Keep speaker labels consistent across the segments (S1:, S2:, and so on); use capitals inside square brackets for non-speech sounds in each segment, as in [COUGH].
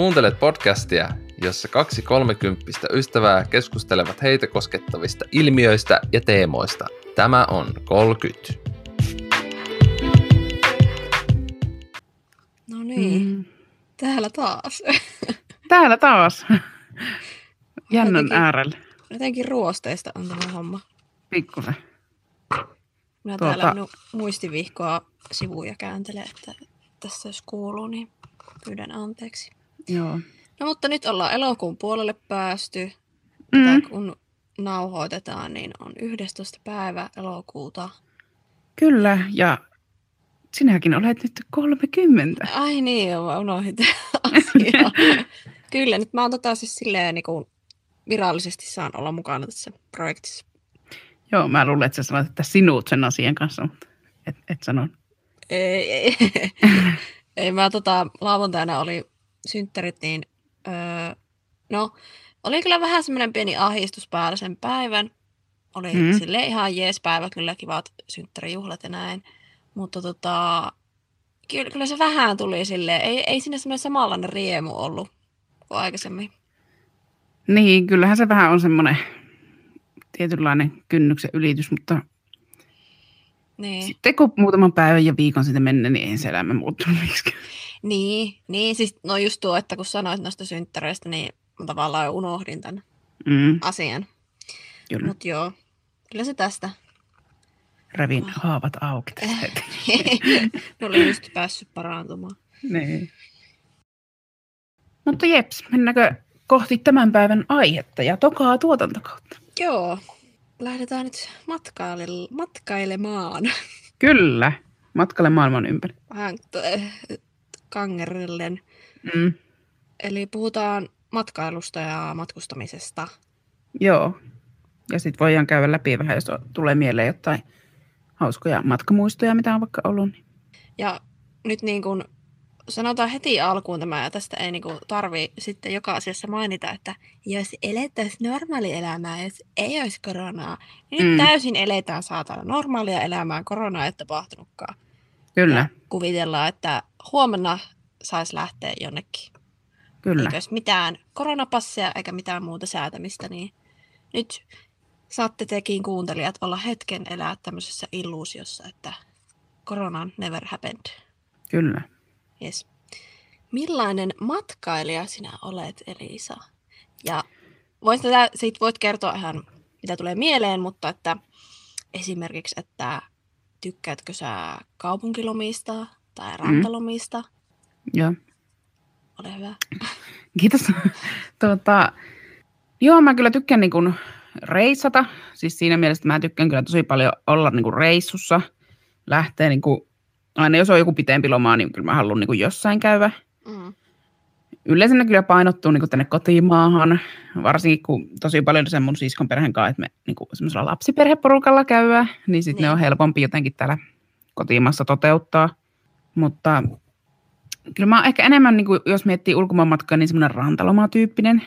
S1: Kuuntelet podcastia, jossa kaksi kolmekymppistä ystävää keskustelevat heitä koskettavista ilmiöistä ja teemoista. Tämä on 30.
S2: No niin, mm. täällä taas. [LAUGHS]
S3: Täällä taas. Jännän
S2: Jotenkin-
S3: äärellä.
S2: Jotenkin ruosteista on tämä homma.
S3: Pikkusen.
S2: Minä
S3: Tuota-
S2: täällä nu- muistivihkoa sivuja kääntelen, että tässä jos kuuluu, niin pyydän anteeksi.
S3: Joo.
S2: No mutta nyt ollaan elokuun puolelle päästy.
S3: Mm.
S2: Tätä kun nauhoitetaan, niin on 11. päivä elokuuta.
S3: Kyllä, ja sinäkin olet nyt 30.
S2: Ai niin, mä unohdin [LAUGHS] asian. [LAUGHS] Kyllä, nyt mä oon tota siis silleen niin kuin virallisesti saan olla mukana tässä projektissa.
S3: Joo, mä luulen, että sä sanoit, että sinut sen asian kanssa, mutta et, et sano.
S2: Ei, ei, [LAUGHS] ei mä tota, lauantaina oli synttärit, niin öö, no, oli kyllä vähän semmoinen pieni ahdistus päällä sen päivän. Oli
S3: Mm.
S2: silleen ihan jees päivä, kyllä kivat synttärijuhlat ja näin. Mutta tota, kyllä, kyllä se vähän tuli silleen, ei, ei sinne semmoinen samanlainen riemu ollut kuin aikaisemmin.
S3: Niin, kyllähän se vähän on semmoinen tietynlainen kynnyksen ylitys, mutta
S2: Niin.
S3: sitten kun muutaman päivän ja viikon sitten mennä, niin ei se elämä muuttunut miksikään.
S2: Niin, niin, siis no just tuo, että kun sanoit noista synttäreistä, niin mä tavallaan jo unohdin tämän
S3: Mm,
S2: asian.
S3: kyllä,
S2: Mutta joo, kyllä se tästä.
S3: revin haavat auki tästä [LAUGHS]
S2: ne oli just päässyt parantumaan.
S3: Niin. Mutta jeps, mennäänkö kohti tämän päivän aihetta ja tokaa tuotantokautta?
S2: Joo, lähdetään nyt matkaile- matkailemaan.
S3: Kyllä, matkalle maailman ympäri.
S2: Vähän kangerrellen.
S3: Mm,
S2: Eli puhutaan matkailusta ja matkustamisesta.
S3: joo. Ja sitten voidaan käydä läpi vähän, jos tulee mieleen jotain hauskoja matkamuistoja, mitä on vaikka ollut. Niin.
S2: Ja nyt niin kuin sanotaan heti alkuun tämä, ja tästä ei niin kuin tarvi sitten joka asiassa mainita, että jos elettäisiin normaalielämää, jos ei olisi koronaa, niin nyt
S3: Mm.
S2: täysin eletään saatana normaalia elämää, koronaa ei tapahtunutkaan.
S3: Kyllä,
S2: Ja kuvitellaan, että huomenna saisi lähteä jonnekin.
S3: kyllä.
S2: Eikä olisi mitään koronapassia eikä mitään muuta säätämistä, niin nyt saatte tekin kuuntelijat olla hetken elää tämmöisessä illuusiossa, että korona on never happened.
S3: Kyllä.
S2: Yes. Millainen matkailija sinä olet, Elisa? Ja voit tätä, siitä voit kertoa ihan, mitä tulee mieleen, mutta että esimerkiksi, että tykkäätkö sä kaupunkilomista tai rantalomista?
S3: Joo.
S2: Ole hyvä. [LAUGHS]
S3: Kiitos. tuota, joo, mä kyllä tykkään niin kuin reissata. Siis siinä mielessä mä tykkään kyllä tosi paljon olla niin kuin reissussa. Lähtee niin kuin, aina jos on joku pitempi loma, niin kyllä mä haluan niin kuin jossain käydä.
S2: Mm.
S3: Yleensä ne kyllä painottuu niin tänne kotimaahan, varsinkin kun tosi paljon sen mun siskon perheen kanssa, että me niin semmoisella lapsiperheporukalla käydään, niin sitten ne
S2: Niin.
S3: on helpompi jotenkin täällä kotimaassa toteuttaa. Mutta kyllä mä oon ehkä enemmän, niin kuin, jos miettii ulkomaanmatkaa, niin semmoinen rantalomatyyppinen.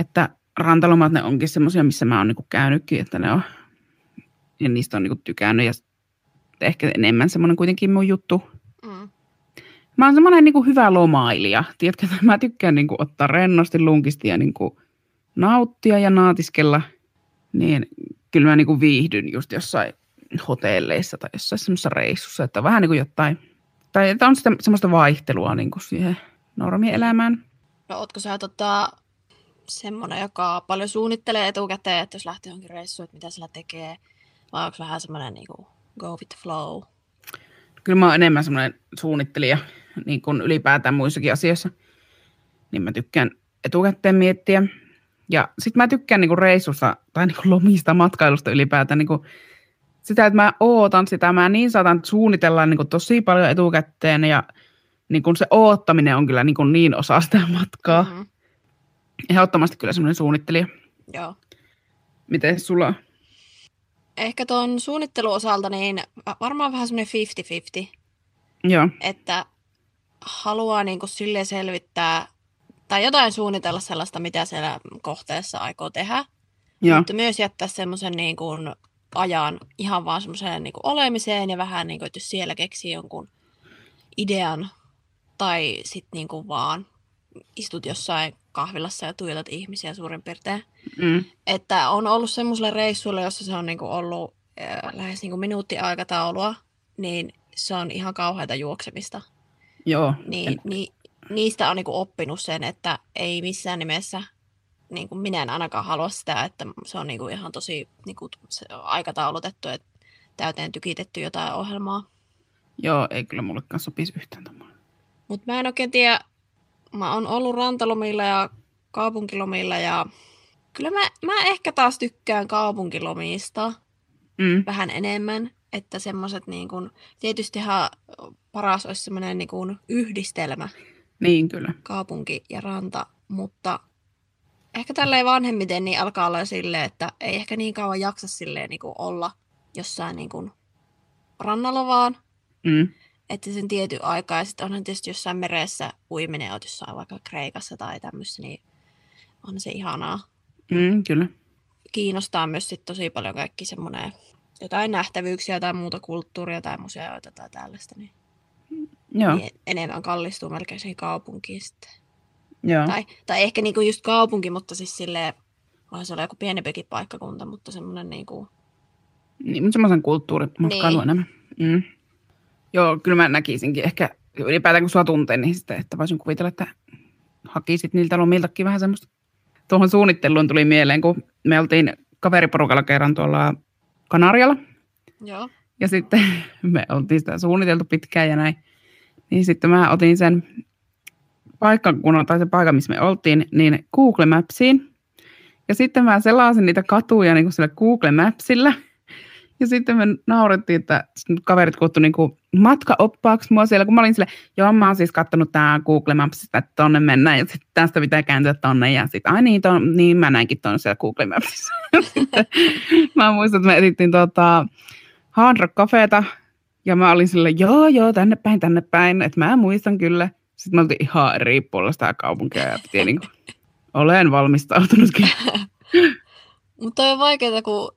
S3: Että rantalomat ne onkin semmoisia, missä mä oon niin kuin käynytkin, että ne on, ja niistä on niin kuin tykännyt ja ehkä enemmän semmoinen kuitenkin mun juttu.
S2: Mm.
S3: Mä oon semmoinen niin kuin hyvä lomailija. Tiedätkö, että mä tykkään niin kuin ottaa rennosti lunkisti ja niin kuin nauttia ja naatiskella. Niin kyllä mä niin kuin viihdyn just jossain hotelleissa tai jossain semmoisessa reissussa, että vähän niin kuin jotain, tai että on sitä, semmoista vaihtelua niin kuin siihen normielämään.
S2: No ootko sä tota, semmoinen, joka paljon suunnittelee etukäteen, että jos lähtee johonkin reissuun, että mitä sillä tekee, vai onko vähän semmoinen niin kuin go with the flow?
S3: Kyllä mä oon enemmän semmoinen suunnittelija niin kuin ylipäätään muissakin asioissa. Niin mä tykkään etukäteen miettiä. Ja sitten mä tykkään niin kuin reissusta tai niin kuin lomista matkailusta ylipäätään niin kuin sitä, että mä ootan sitä. Mä niin saatan suunnitella niin kuin tosi paljon etukäteen ja niin kuin se oottaminen on kyllä niin, kuin niin osa sitä matkaa. Mm.
S2: Mm-hmm.
S3: Ehdottomasti kyllä semmoinen suunnittelija.
S2: Joo.
S3: Miten sulla on?
S2: Ehkä tuon suunnittelun osalta niin va- varmaan vähän semmoinen 50-50,
S3: Joo,
S2: että haluaa niin kuin silleen selvittää tai jotain suunnitella sellaista, mitä siellä kohteessa aikoo tehdä,
S3: joo,
S2: mutta myös jättää semmoisen niin kuin ajan ihan vaan semmoiseen niin kuin olemiseen ja vähän niin kuin, että jos siellä keksii jonkun idean tai sitten niin kuin vaan istut jossain kahvilassa ja tuijotat ihmisiä suurin piirtein.
S3: Mm.
S2: Että on ollut semmoisella reissuilla, jossa se on niinku ollut äh, lähes niinku minuuttiaikataulua, niin se on ihan kauheata juoksemista.
S3: Joo.
S2: Niin,
S3: En-
S2: ni, niistä on niinku oppinut sen, että ei missään nimessä, niin kuin minä en ainakaan halua sitä, että se on niinku ihan tosi se on aikataulutettu, että täyteen tykitetty jotain ohjelmaa.
S3: Joo, ei kyllä mullekaan sopisi yhtään tommoinen.
S2: Mutta mä en oikein tiedä, mä oon ollut rantalomilla ja kaupunkilomilla ja kyllä mä, mä ehkä taas tykkään kaupunkilomista
S3: Mm.
S2: vähän enemmän, että semmoiset niin kuin, tietystihan paras olisi semmoinen niin kuin yhdistelmä
S3: Niin kyllä.
S2: kaupunki ja ranta, mutta ehkä tälleen vanhemmiten niin alkaa olla silleen, että ei ehkä niin kauan jaksa silleen niin kuin olla jossain niin kuin rannalla vaan,
S3: Mm.
S2: että sen tietyn aikaa, ja sitten onhan tietysti jossain meressä uiminen, oot jossain vaikka Kreikassa tai tämmössä, niin on se ihanaa.
S3: Mm, kyllä.
S2: Kiinnostaa myös sit tosi paljon kaikki semmoinen jotain nähtävyyksiä tai muuta kulttuuria tai museoita tai tällaista, niin,
S3: Joo,
S2: niin enemmän kallistuu melkein siihen kaupunkiin sitten.
S3: Joo.
S2: Tai, tai ehkä niinku just kaupunki, mutta siis silleen, voihan se olla joku pienempikin paikkakunta, mutta semmoinen niinku,
S3: Niin, mutta semmoisen kulttuurimatkailu
S2: Niin.
S3: enemmän. Mm. Joo, kyllä mä näkisinkin ehkä ylipäätään kun sua tuntee, niin sitten, että voisin kuvitella, että hakisit niiltä lomiltakin vähän semmoista. Tuohon suunnitteluun tuli mieleen, kun me oltiin kaveriporukalla kerran tuolla Kanarialla,
S2: joo,
S3: ja sitten [LAUGHS] me oltiin sitä suunniteltu pitkään ja näin. Niin sitten mä otin sen paikkakunnan tai se paikka, missä me oltiin, niin Google Mapsiin. Ja sitten mä selasin niitä katuja niin kuin sillä Google Mapsillä. Ja sitten me naurettiin, että kaverit kutsui niin kuin matkaoppaaksi mua siellä, kun mä olin sille, joo mä oon siis kattonut tää Google Mapsista, että tonne mennään, ja sitten tästä pitää kääntyä tonne, ja sitten ai niin, ton, niin mä näinkin tonne siellä Google Mapsissa. [LAUGHS] Mä muistan, että me etittiin tota, Hard Rock Cafeta, ja mä olin sille, joo, joo, tänne päin, tänne päin, että mä muistan kyllä. Sitten me oltiin ihan eri puolella sitä kaupunkia, ja piti [LAUGHS] niin kuin, olen valmistautunutkin. [LAUGHS]
S2: Mutta on vaikeaa, kun,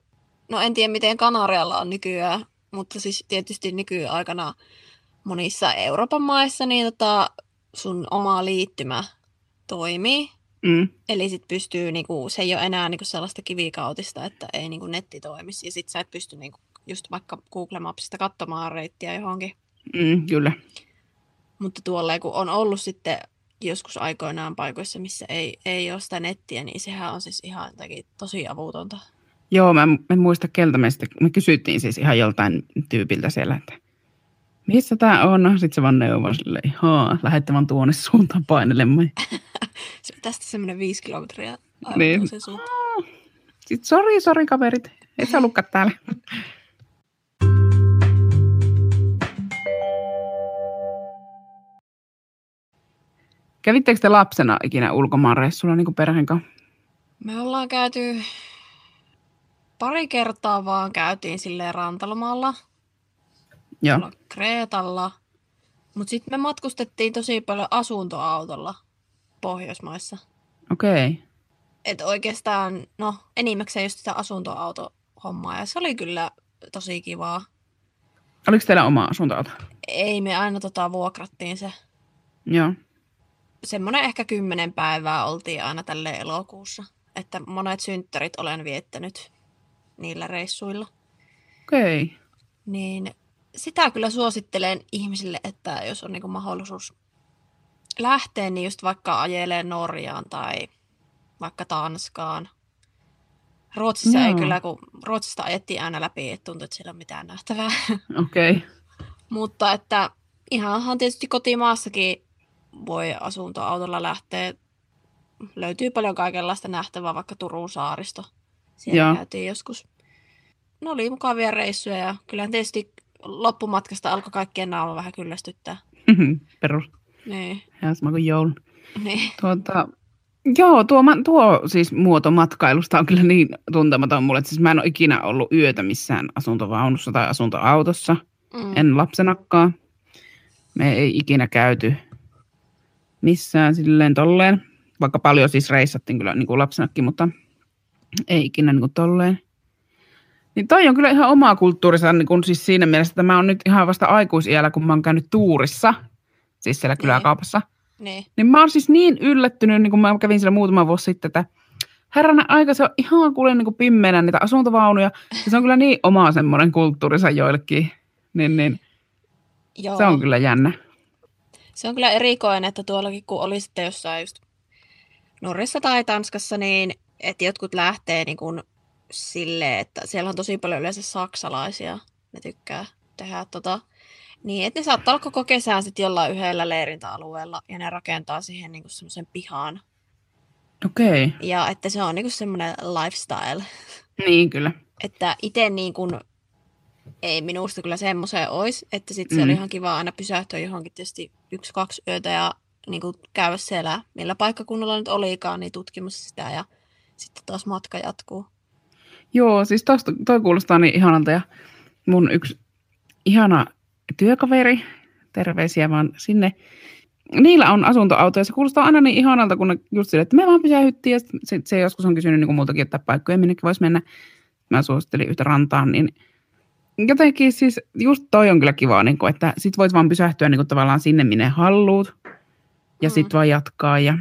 S2: no en tiedä miten Kanarialla on nykyään, mutta siis tietysti nykyaikana monissa Euroopan maissa niin tota, sun oma liittymä toimii.
S3: Mm,
S2: Eli sit pystyy, niinku, se ei ole enää niinku sellaista kivikautista, että ei niinku netti toimisi. Ja sit sä et pysty niinku, just vaikka Google Mapsista katsomaan reittiä johonkin.
S3: mm, kyllä.
S2: Mutta tuolla kun on ollut sitten joskus aikoinaan paikoissa, missä ei, ei ole sitä nettiä, niin sehän on siis ihan jotakin tosi avutonta.
S3: Joo, mä en, muista keltä me sitten, me kysyttiin siis ihan joltain tyypiltä siellä, että missä tämä on? Sitten se vaan neuvoi sille, haa, lähette vaan tuonne suuntaan painelemaan. [LAUGHS]
S2: Se on tästä semmoinen viisi kilometriä aivan
S3: Niin. Sitten sori, sori kaverit, et sä ollutkaan täällä. [LAUGHS] Kävittekö te lapsena ikinä ulkomaanreissulla niin perheen kanssa?
S2: Me ollaan käyty pari kertaa vaan käytiin silleen rantalomalla,
S3: Joo,
S2: Kreetalla. Mutta sitten me matkustettiin tosi paljon asuntoautolla Pohjoismaissa.
S3: okei. Okay.
S2: Et oikeastaan, no enimmäkseen just sitä asuntoautohommaa ja se oli kyllä tosi kivaa.
S3: Oliko teillä oma asuntoauto?
S2: Ei me aina tota vuokrattiin se.
S3: Joo.
S2: Semmoinen ehkä kymmenen päivää oltiin aina tälle elokuussa. Että monet synttärit olen viettänyt niillä reissuilla.
S3: Okei. Okay.
S2: Niin sitä kyllä suosittelen ihmisille, että jos on niinku mahdollisuus lähteä, niin just vaikka ajelee Norjaan tai vaikka Tanskaan. Ruotsissa ei
S3: Joo.
S2: kyllä, kun Ruotsista ajettiin aina läpi, että tuntui, että siellä ei ole mitään nähtävää.
S3: Okei. Okay. [LAUGHS]
S2: Mutta että ihanhan tietysti kotimaassakin voi asuntoautolla lähteä. Löytyy paljon kaikenlaista nähtävää, vaikka Turun saaristo. Siellä
S3: Joo.
S2: käytiin joskus. Ne oli mukavia reissuja ja kyllähän tietysti loppumatkasta alkoi kaikkien naama vähän kyllästyttää.
S3: Perus.
S2: Niin,
S3: Ihan sama kuin joulu.
S2: niin.
S3: Tuota, joo, tuo, tuo siis muoto matkailusta on kyllä niin tuntematon mulle. että Siis mä en ole ikinä ollut yötä missään asuntovaunussa tai asuntoautossa.
S2: Mm.
S3: En lapsenakaan. Me ei ikinä käyty missään silleen tolleen. Vaikka paljon siis reissattiin kyllä niin kuin lapsenakin, mutta ei ikinä niin kuin tolleen. Niin toi on kyllä ihan omaa kulttuurissa niin kuin siis siinä mielessä, että mä oon nyt ihan vasta aikuisiällä, kun mä oon käynyt tuurissa, siis siellä kyläkaupassa.
S2: Niin.
S3: Niin mä oon siis niin yllättynyt, niin kun mä kävin siellä muutama vuosi sitten, että herranen aika, se on ihan kuule niin pimmeenä niitä asuntovaunuja. Ja se on kyllä niin oma semmoinen kulttuurissa joillekin. Niin, niin
S2: Joo.
S3: se on kyllä jännä.
S2: Se on kyllä erikoinen, että tuollakin kun oli sitten jossain just Norjassa tai Tanskassa, niin että jotkut lähtee niin kuin silleen, että siellä on tosi paljon yleensä saksalaisia, ne tykkää tehdä tota, niin että ne saattaa olla koko kesän sitten jollain yhdellä leirintäalueella ja ne rakentaa siihen niin semmoisen pihan.
S3: Okei, okay.
S2: Ja että se on niin semmoinen lifestyle.
S3: niin kyllä.
S2: Että itse niin kuin, ei minusta kyllä semmoiseen olisi, että sitten se
S3: Mm.
S2: oli ihan kiva aina pysähtyä johonkin tietysti yksi, kaksi yötä ja niin kuin käydä siellä, millä paikkakunnalla nyt olikaan, niin tutkimassa sitä ja sitten taas matka jatkuu.
S3: Joo, siis tosta, toi kuulostaa niin ihanalta ja mun yksi ihana työkaveri, terveisiä vaan sinne, niillä on asuntoauto ja se kuulostaa aina niin ihanalta, kun ne just sille, että me vaan pysähyttiin ja se, se joskus on kysynyt niin multakin, että paikkoja minnekin voisi mennä. Mä suosittelin yhtä rantaan, niin jotenkin siis just toi on kyllä kiva, niin kuin, että sit voit vaan pysähtyä niin kuin tavallaan sinne, minne haluut ja
S2: Mm.
S3: sit vaan jatkaa ja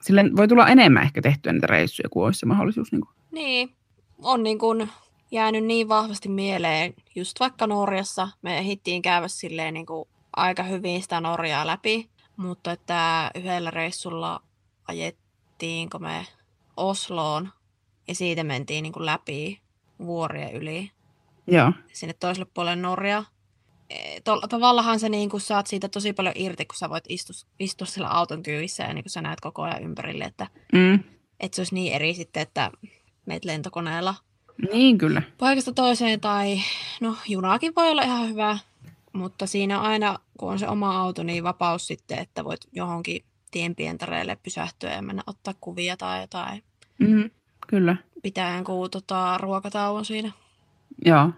S3: sille voi tulla enemmän ehkä tehtyä niitä reissuja, kun olisi se mahdollisuus. Niin kuin.
S2: Niin, on niin kuin jäänyt niin vahvasti mieleen, just vaikka Norjassa me ehdittiin käydä silleen niin kuin aika hyvin sitä Norjaa läpi, mutta että yhdellä reissulla ajettiinko me Osloon ja siitä mentiin niin kuin läpi vuorien yli
S3: Joo,
S2: sinne toiselle puolelle Norjaa. Eh, Tavallahan sä niin kun saat siitä tosi paljon irti, kun sä voit istua, istua siellä auton kyyvissä ja niin kun sä näet koko ajan ympärille, että,
S3: mm.
S2: että se olisi niin eri sitten, että meet lentokoneella
S3: niin kyllä.
S2: paikasta toiseen tai no junaakin voi olla ihan hyvä, mutta siinä aina kun on se oma auto, niin vapaus sitten, että voit johonkin tienpientareelle pysähtyä ja mennä ottaa kuvia tai jotain.
S3: Mm. Kyllä.
S2: Pitää jonkun tota, ruokatauon siinä.
S3: Joo.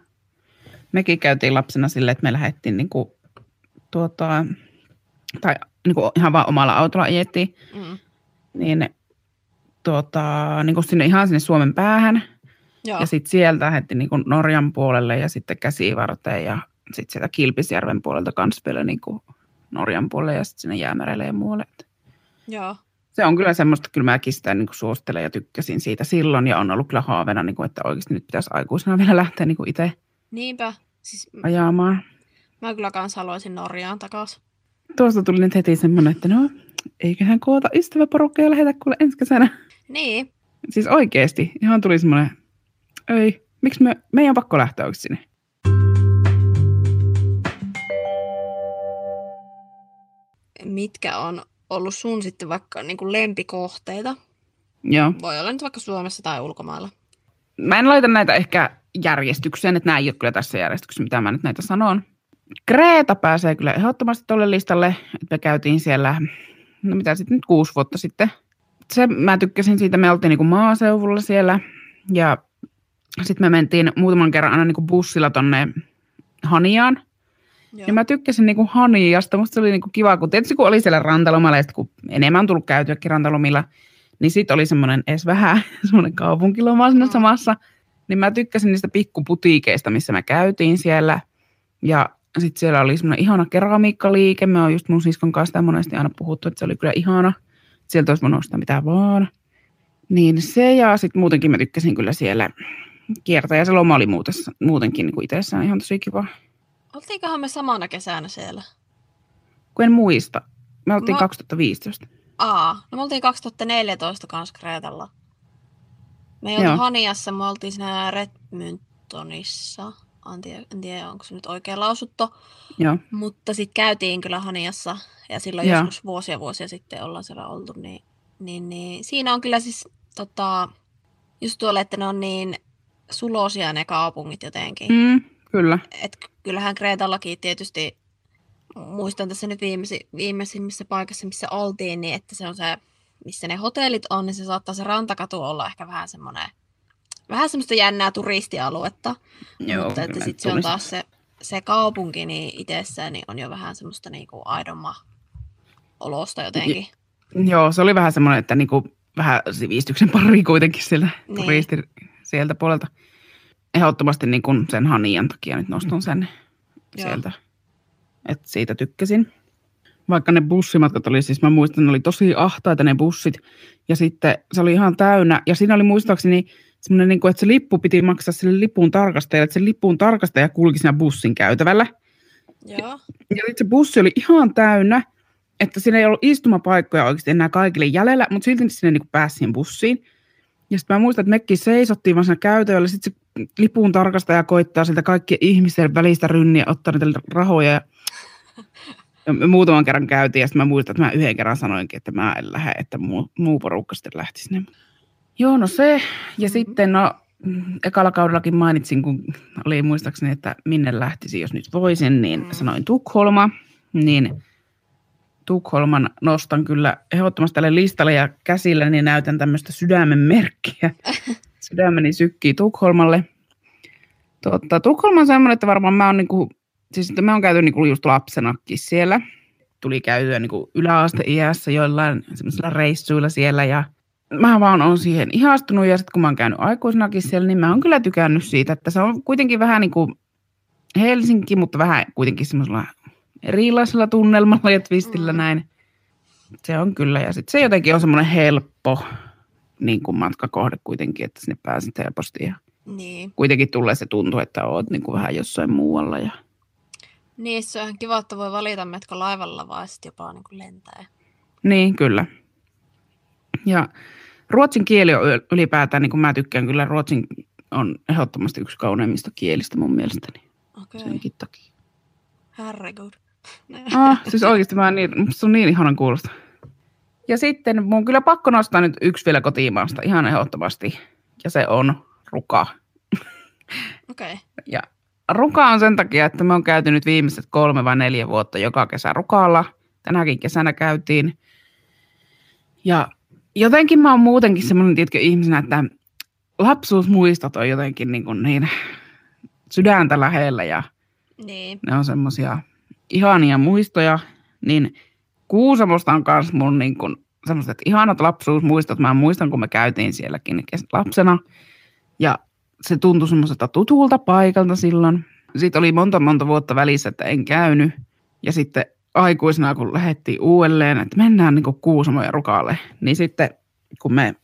S3: Mekin käytiin lapsena silleen, että me lähdettiin niinku, tuota, tai niinku ihan vaan omalla autolla ajettiin,
S2: Mm.
S3: niin tuota, niinku sinne ihan sinne Suomen päähän.
S2: Joo,
S3: Ja sitten sieltä lähdettiin niinku Norjan puolelle ja sitten käsivarteen ja sitten sieltä Kilpisjärven puolelta kanssa vielä niinku Norjan puolelle ja sitten sinne Jäämerelle ja muualle.
S2: Joo.
S3: Se on kyllä semmoista, kyllä mäkin sitä niin suosittelen ja tykkäsin siitä silloin ja on ollut kyllä haaveena, niin kuin, että oikeasti nyt pitäisi aikuisena vielä lähteä niin itse
S2: Niinpä. Siis
S3: ajamaan.
S2: mä kyllä kans haluaisin Norjaan takaisin.
S3: Tuosta tuli nyt heti semmoinen, että no, eiköhän koota ystäväporukka ja lähetä kuule ensi kesänä.
S2: Niin,
S3: Siis oikeasti, ihan tuli semmoinen, ei, miksi me, meidän on pakko lähteä oikeasti sinne.
S2: mitkä on ollut sun sitten vaikka niin kuin lempikohteita?
S3: Joo.
S2: Voi olla nyt vaikka Suomessa tai ulkomailla.
S3: Mä en laita näitä ehkä järjestykseen, että nämä ei ole kyllä tässä järjestyksessä, mitä mä nyt näitä sanon. Kreta pääsee kyllä ehdottomasti tuolle listalle, että me käytiin siellä, no mitä sitten nyt kuusi vuotta sitten. Se, mä tykkäsin siitä, me oltiin niinku maaseudulla siellä ja sitten me mentiin muutaman kerran aina niinku bussilla tonne Haniaan.
S2: Joo.
S3: Ja mä tykkäsin niinku Haniasta, musta se oli niinku kiva, kun tietysti kun oli siellä rantalomalla ja kun enemmän on tullut käytyäkin rantalomilla, niin sitten oli semmoinen edes vähän [LAUGHS] semmoinen kaupunkiloma siinä
S2: Mm.
S3: samassa. Niin mä tykkäsin niistä pikkuputiikeista, missä me käytiin siellä. Ja sitten siellä oli semmoinen ihana keramiikkaliike. Me on just mun siskon kanssa sitä monesti aina puhuttu, että se oli kyllä ihana. Sieltä olisi voinut ostaa mitä vaan. Niin se ja sitten muutenkin mä tykkäsin kyllä siellä kiertää. Ja se loma oli muutessa, muutenkin niin kuin itsessään ihan tosi kiva.
S2: Oltiinkohan me samana kesänä siellä?
S3: Kun en muista. Me oltiin
S2: Mä-
S3: 2015.
S2: Aa, no me oltiin 2014 kanssa Kreetalla. Me ei oltu Haniassa, me oltiin siinä Redmontonissa. En tiedä, en tiedä, onko se nyt oikein lausuttu.
S3: Joo.
S2: Mutta sitten käytiin kyllä Haniassa ja silloin
S3: Joo.
S2: joskus vuosia vuosia sitten ollaan siellä oltu, niin, niin, niin siinä on kyllä siis tota, just tuolle, että ne on niin sulosia ne kaupungit jotenkin. Mm.
S3: Mm, kyllä.
S2: Et kyllähän Kreetallakin tietysti, muistan tässä nyt viimeisi, viimeisimmissä paikassa, missä oltiin, niin että se on se, missä ne hotellit on, niin se saattaa se rantakatu olla ehkä vähän semmoinen, vähän semmoista jännää turistialuetta.
S3: Joo,
S2: mutta että sitten se on taas se, se kaupunki niin itsessään niin on jo vähän semmoista niinku aidomma olosta jotenkin.
S3: Joo, se oli vähän semmoinen, että niinku, vähän sivistyksen pari kuitenkin sieltä
S2: Niin.
S3: turisti sieltä puolelta. Ehdottomasti niin kuin sen Hanian takia nyt nostan sen
S2: Joo.
S3: sieltä. Että siitä tykkäsin. vaikka ne bussimatkat oli, siis mä muistan, ne oli tosi ahtaita ne bussit, ja sitten se oli ihan täynnä, ja siinä oli muistaakseni semmoinen, niin kuin, että se lippu piti maksaa sille lipun tarkastajalle, että se lipun tarkastaja kulki siinä bussin käytävällä.
S2: Joo.
S3: Ja sitten se bussi oli ihan täynnä, että siinä ei ollut istumapaikkoja oikeasti enää kaikille jäljellä, mutta silti sinne niin pääsi siihen bussiin. Ja sitten mä muistan, että mekin seisottiin vaan siinä käytävällä, sitten se lipun tarkastaja koittaa sieltä kaikkien ihmisten välistä rynniä, ottaa niitä rahoja. Ja me muutaman kerran käytiin, ja sitten mä muistan, että mä yhden kerran sanoinkin, että mä en lähde, että muu, muu porukka sitten lähti sinne. Joo, no se. Ja sitten, no, ekalla kaudellakin mainitsin, kun oli muistaakseni, että minne lähtisi, jos nyt voisin, niin sanoin Tukholma. Niin Tukholman nostan kyllä ehdottomasti tälle listalle ja käsillä niin näytän tämmöistä sydämen merkkiä. [LAUGHS] Sydämeni sykkii Tukholmalle. Totta, Tukholma on semmoinen, että varmaan mä oon niinku, siis että mä oon käyty niinku just lapsenakin siellä. Tuli käytyä niinku yläasteiässä joillain semmoisilla reissuilla siellä ja mä vaan oon siihen ihastunut ja sitten kun mä oon käynyt aikuisenakin siellä, niin mä oon kyllä tykännyt siitä, että se on kuitenkin vähän niin kuin Helsinki, mutta vähän kuitenkin semmoisella erilaisella tunnelmalla ja twistillä
S2: Mm.
S3: näin. Se on kyllä ja sitten se jotenkin on semmoinen helppo niin kuin matkakohde kuitenkin, että sinne pääset helposti ja
S2: Niin.
S3: kuitenkin tulee se tuntu, että oot niin kuin vähän jossain muualla. Ja...
S2: Niin, se on ihan kiva, että voi valita, metkö laivalla vai sitten jopa niin kuin lentää.
S3: Niin, kyllä. Ja ruotsin kieli on yl- ylipäätään, niin kuin mä tykkään kyllä, ruotsin on ehdottomasti yksi kauneimmista kielistä mun mielestäni
S2: Okei,
S3: senkin takia.
S2: herregud.
S3: Ah, siis oikeasti mä niin, se on niin ihanan kuulosta. Ja sitten mun kyllä pakko nostaa nyt yksi vielä kotimaasta ihan ehdottomasti. Ja se on Ruka.
S2: Okei,
S3: Ja Ruka on sen takia, että me on käyty nyt viimeiset kolme vai neljä vuotta joka kesä Rukalla. Tänäkin kesänä käytiin. Ja jotenkin mä oon muutenkin semmoinen tiedätkö, ihmisenä, että lapsuusmuistot on jotenkin niin, kuin niin sydäntä lähellä ja
S2: niin.
S3: ne on semmoisia ihania muistoja, niin Kuusamosta on myös mun niin kuin semmoiset ihanat lapsuusmuistot. Mä muistan, kun me käytiin sielläkin lapsena ja se tuntui semmoiselta tutulta paikalta silloin. Sitten oli monta monta vuotta välissä, että en käynyt. Ja sitten aikuisena, kun lähdettiin uudelleen, että mennään niin Kuusamo ja Rukalle, niin sitten kun me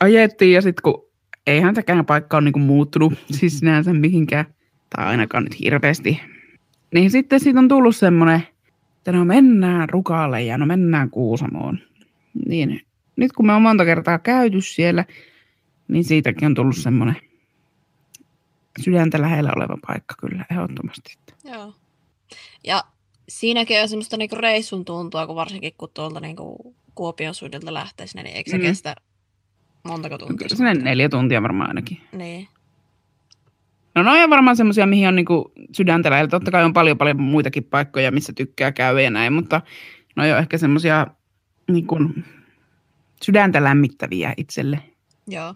S3: ajettiin ja sitten kun eihän sekään paikka ole niin muuttunut [LAUGHS] siis sinänsä mihinkään, tai ainakaan nyt hirveästi, niin sitten siitä on tullut semmoinen, että no mennään Rukalle ja no mennään Kuusamoon. Niin nyt kun me on monta kertaa käyty siellä, niin siitäkin on tullut semmoinen sydäntä lähellä oleva paikka kyllä ehdottomasti.
S2: Joo. Ja siinäkin on semmoista niinku reissun tuntua, kun varsinkin kun tuolta niinku Kuopion suunnilta lähtee sinne, niin eikö se
S3: Mm.
S2: kestä montako tuntia?
S3: Kyllä sinne neljä tuntia varmaan ainakin.
S2: Niin.
S3: No ne on varmaan semmoisia, mihin on niinku sydäntä lähellä. Totta kai on paljon paljon muitakin paikkoja, missä tykkää käydä ja näin, mutta ne on ehkä semmoisia niinku sydäntä lämmittäviä itselle.
S2: Joo.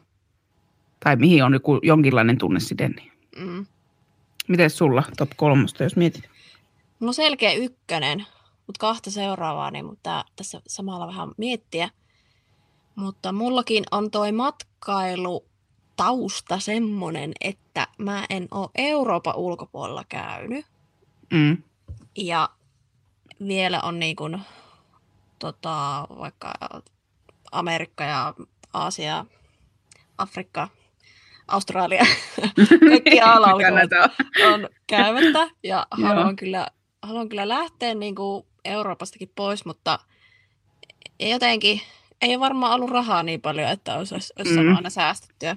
S3: Tai mihin on joku, jonkinlainen tunneside. Niin.
S2: Mm.
S3: Miten sulla top kolmosta, jos mietit?
S2: On selkeä ykkönen, mutta kahta seuraavaa, niin mutta tässä samalla vähän miettiä. Mutta mullakin on toi matkailu tausta semmonen, että mä en ole Euroopan ulkopuolella käynyt.
S3: Mm.
S2: Ja vielä on niin kuin, tota, vaikka Amerikka ja Aasia, Afrikka, Australia, [LAUGHS] kaikki ala
S3: Mikä näitä on?
S2: käymättä ja haluan kyllä, haluan kyllä lähteä niin kuin Euroopastakin pois, mutta jotenkin, ei ole varmaan ollut rahaa niin paljon, että olisi, olisi,
S3: Mm.
S2: aina säästettyä.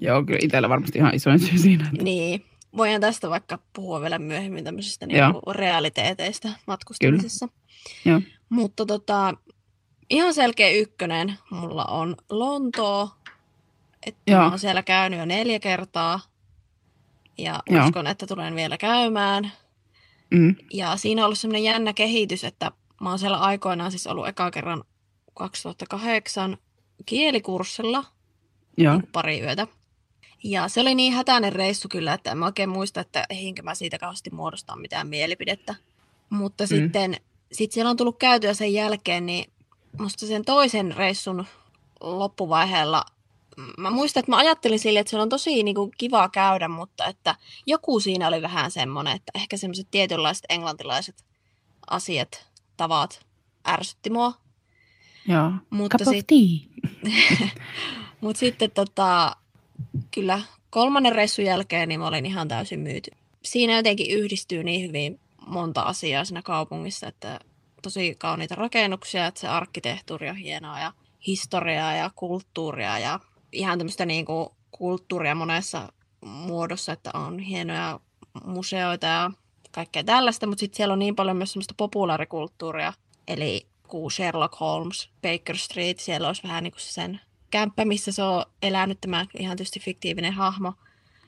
S3: Joo, kyllä itsellä varmasti ihan isoin syy siinä. että-
S2: Niin, voidaan tästä vaikka puhua vielä myöhemmin tämmöisistä niin realiteeteista matkustamisessa.
S3: Joo.
S2: Mutta tota, ihan selkeä ykkönen mulla on Lontoo, että
S3: Joo.
S2: mä oon siellä käynyt jo neljä kertaa ja
S3: Joo.
S2: uskon, että tulen vielä käymään.
S3: Mm.
S2: Ja siinä on ollut semmoinen jännä kehitys, että mä oon siellä aikoinaan siis ollut eka kerran 2008 kielikurssilla
S3: Joo.
S2: niin pari yötä. Ja se oli niin hätäinen reissu kyllä, että en mä oikein muista, että ehinkö mä siitä kauheasti muodostaa mitään mielipidettä. Mutta mm. sitten sit siellä on tullut käytyä sen jälkeen, niin musta sen toisen reissun loppuvaiheella, mä muistan, että mä ajattelin sille, että se on tosi niin kuin, kiva käydä, mutta että joku siinä oli vähän semmoinen, että ehkä semmoiset tietynlaiset englantilaiset asiat tavat ärsytti mua.
S3: Joo.
S2: Mutta, sit, [LAUGHS] mut sitten tota, kyllä kolmannen reissun jälkeen niin mä olin ihan täysin myyty. Siinä jotenkin yhdistyy niin hyvin monta asiaa siinä kaupungissa, että tosi kauniita rakennuksia, että se arkkitehtuuri on hienoa ja historiaa ja kulttuuria ja ihan tämmöistä niin kuin kulttuuria monessa muodossa, että on hienoja museoita ja kaikkea tällaista, mutta sitten siellä on niin paljon myös semmoista populaarikulttuuria, eli kuin Sherlock Holmes, Baker Street, siellä olisi vähän niin kuin sen kämppä, missä se on elänyt tämä ihan tietysti fiktiivinen hahmo,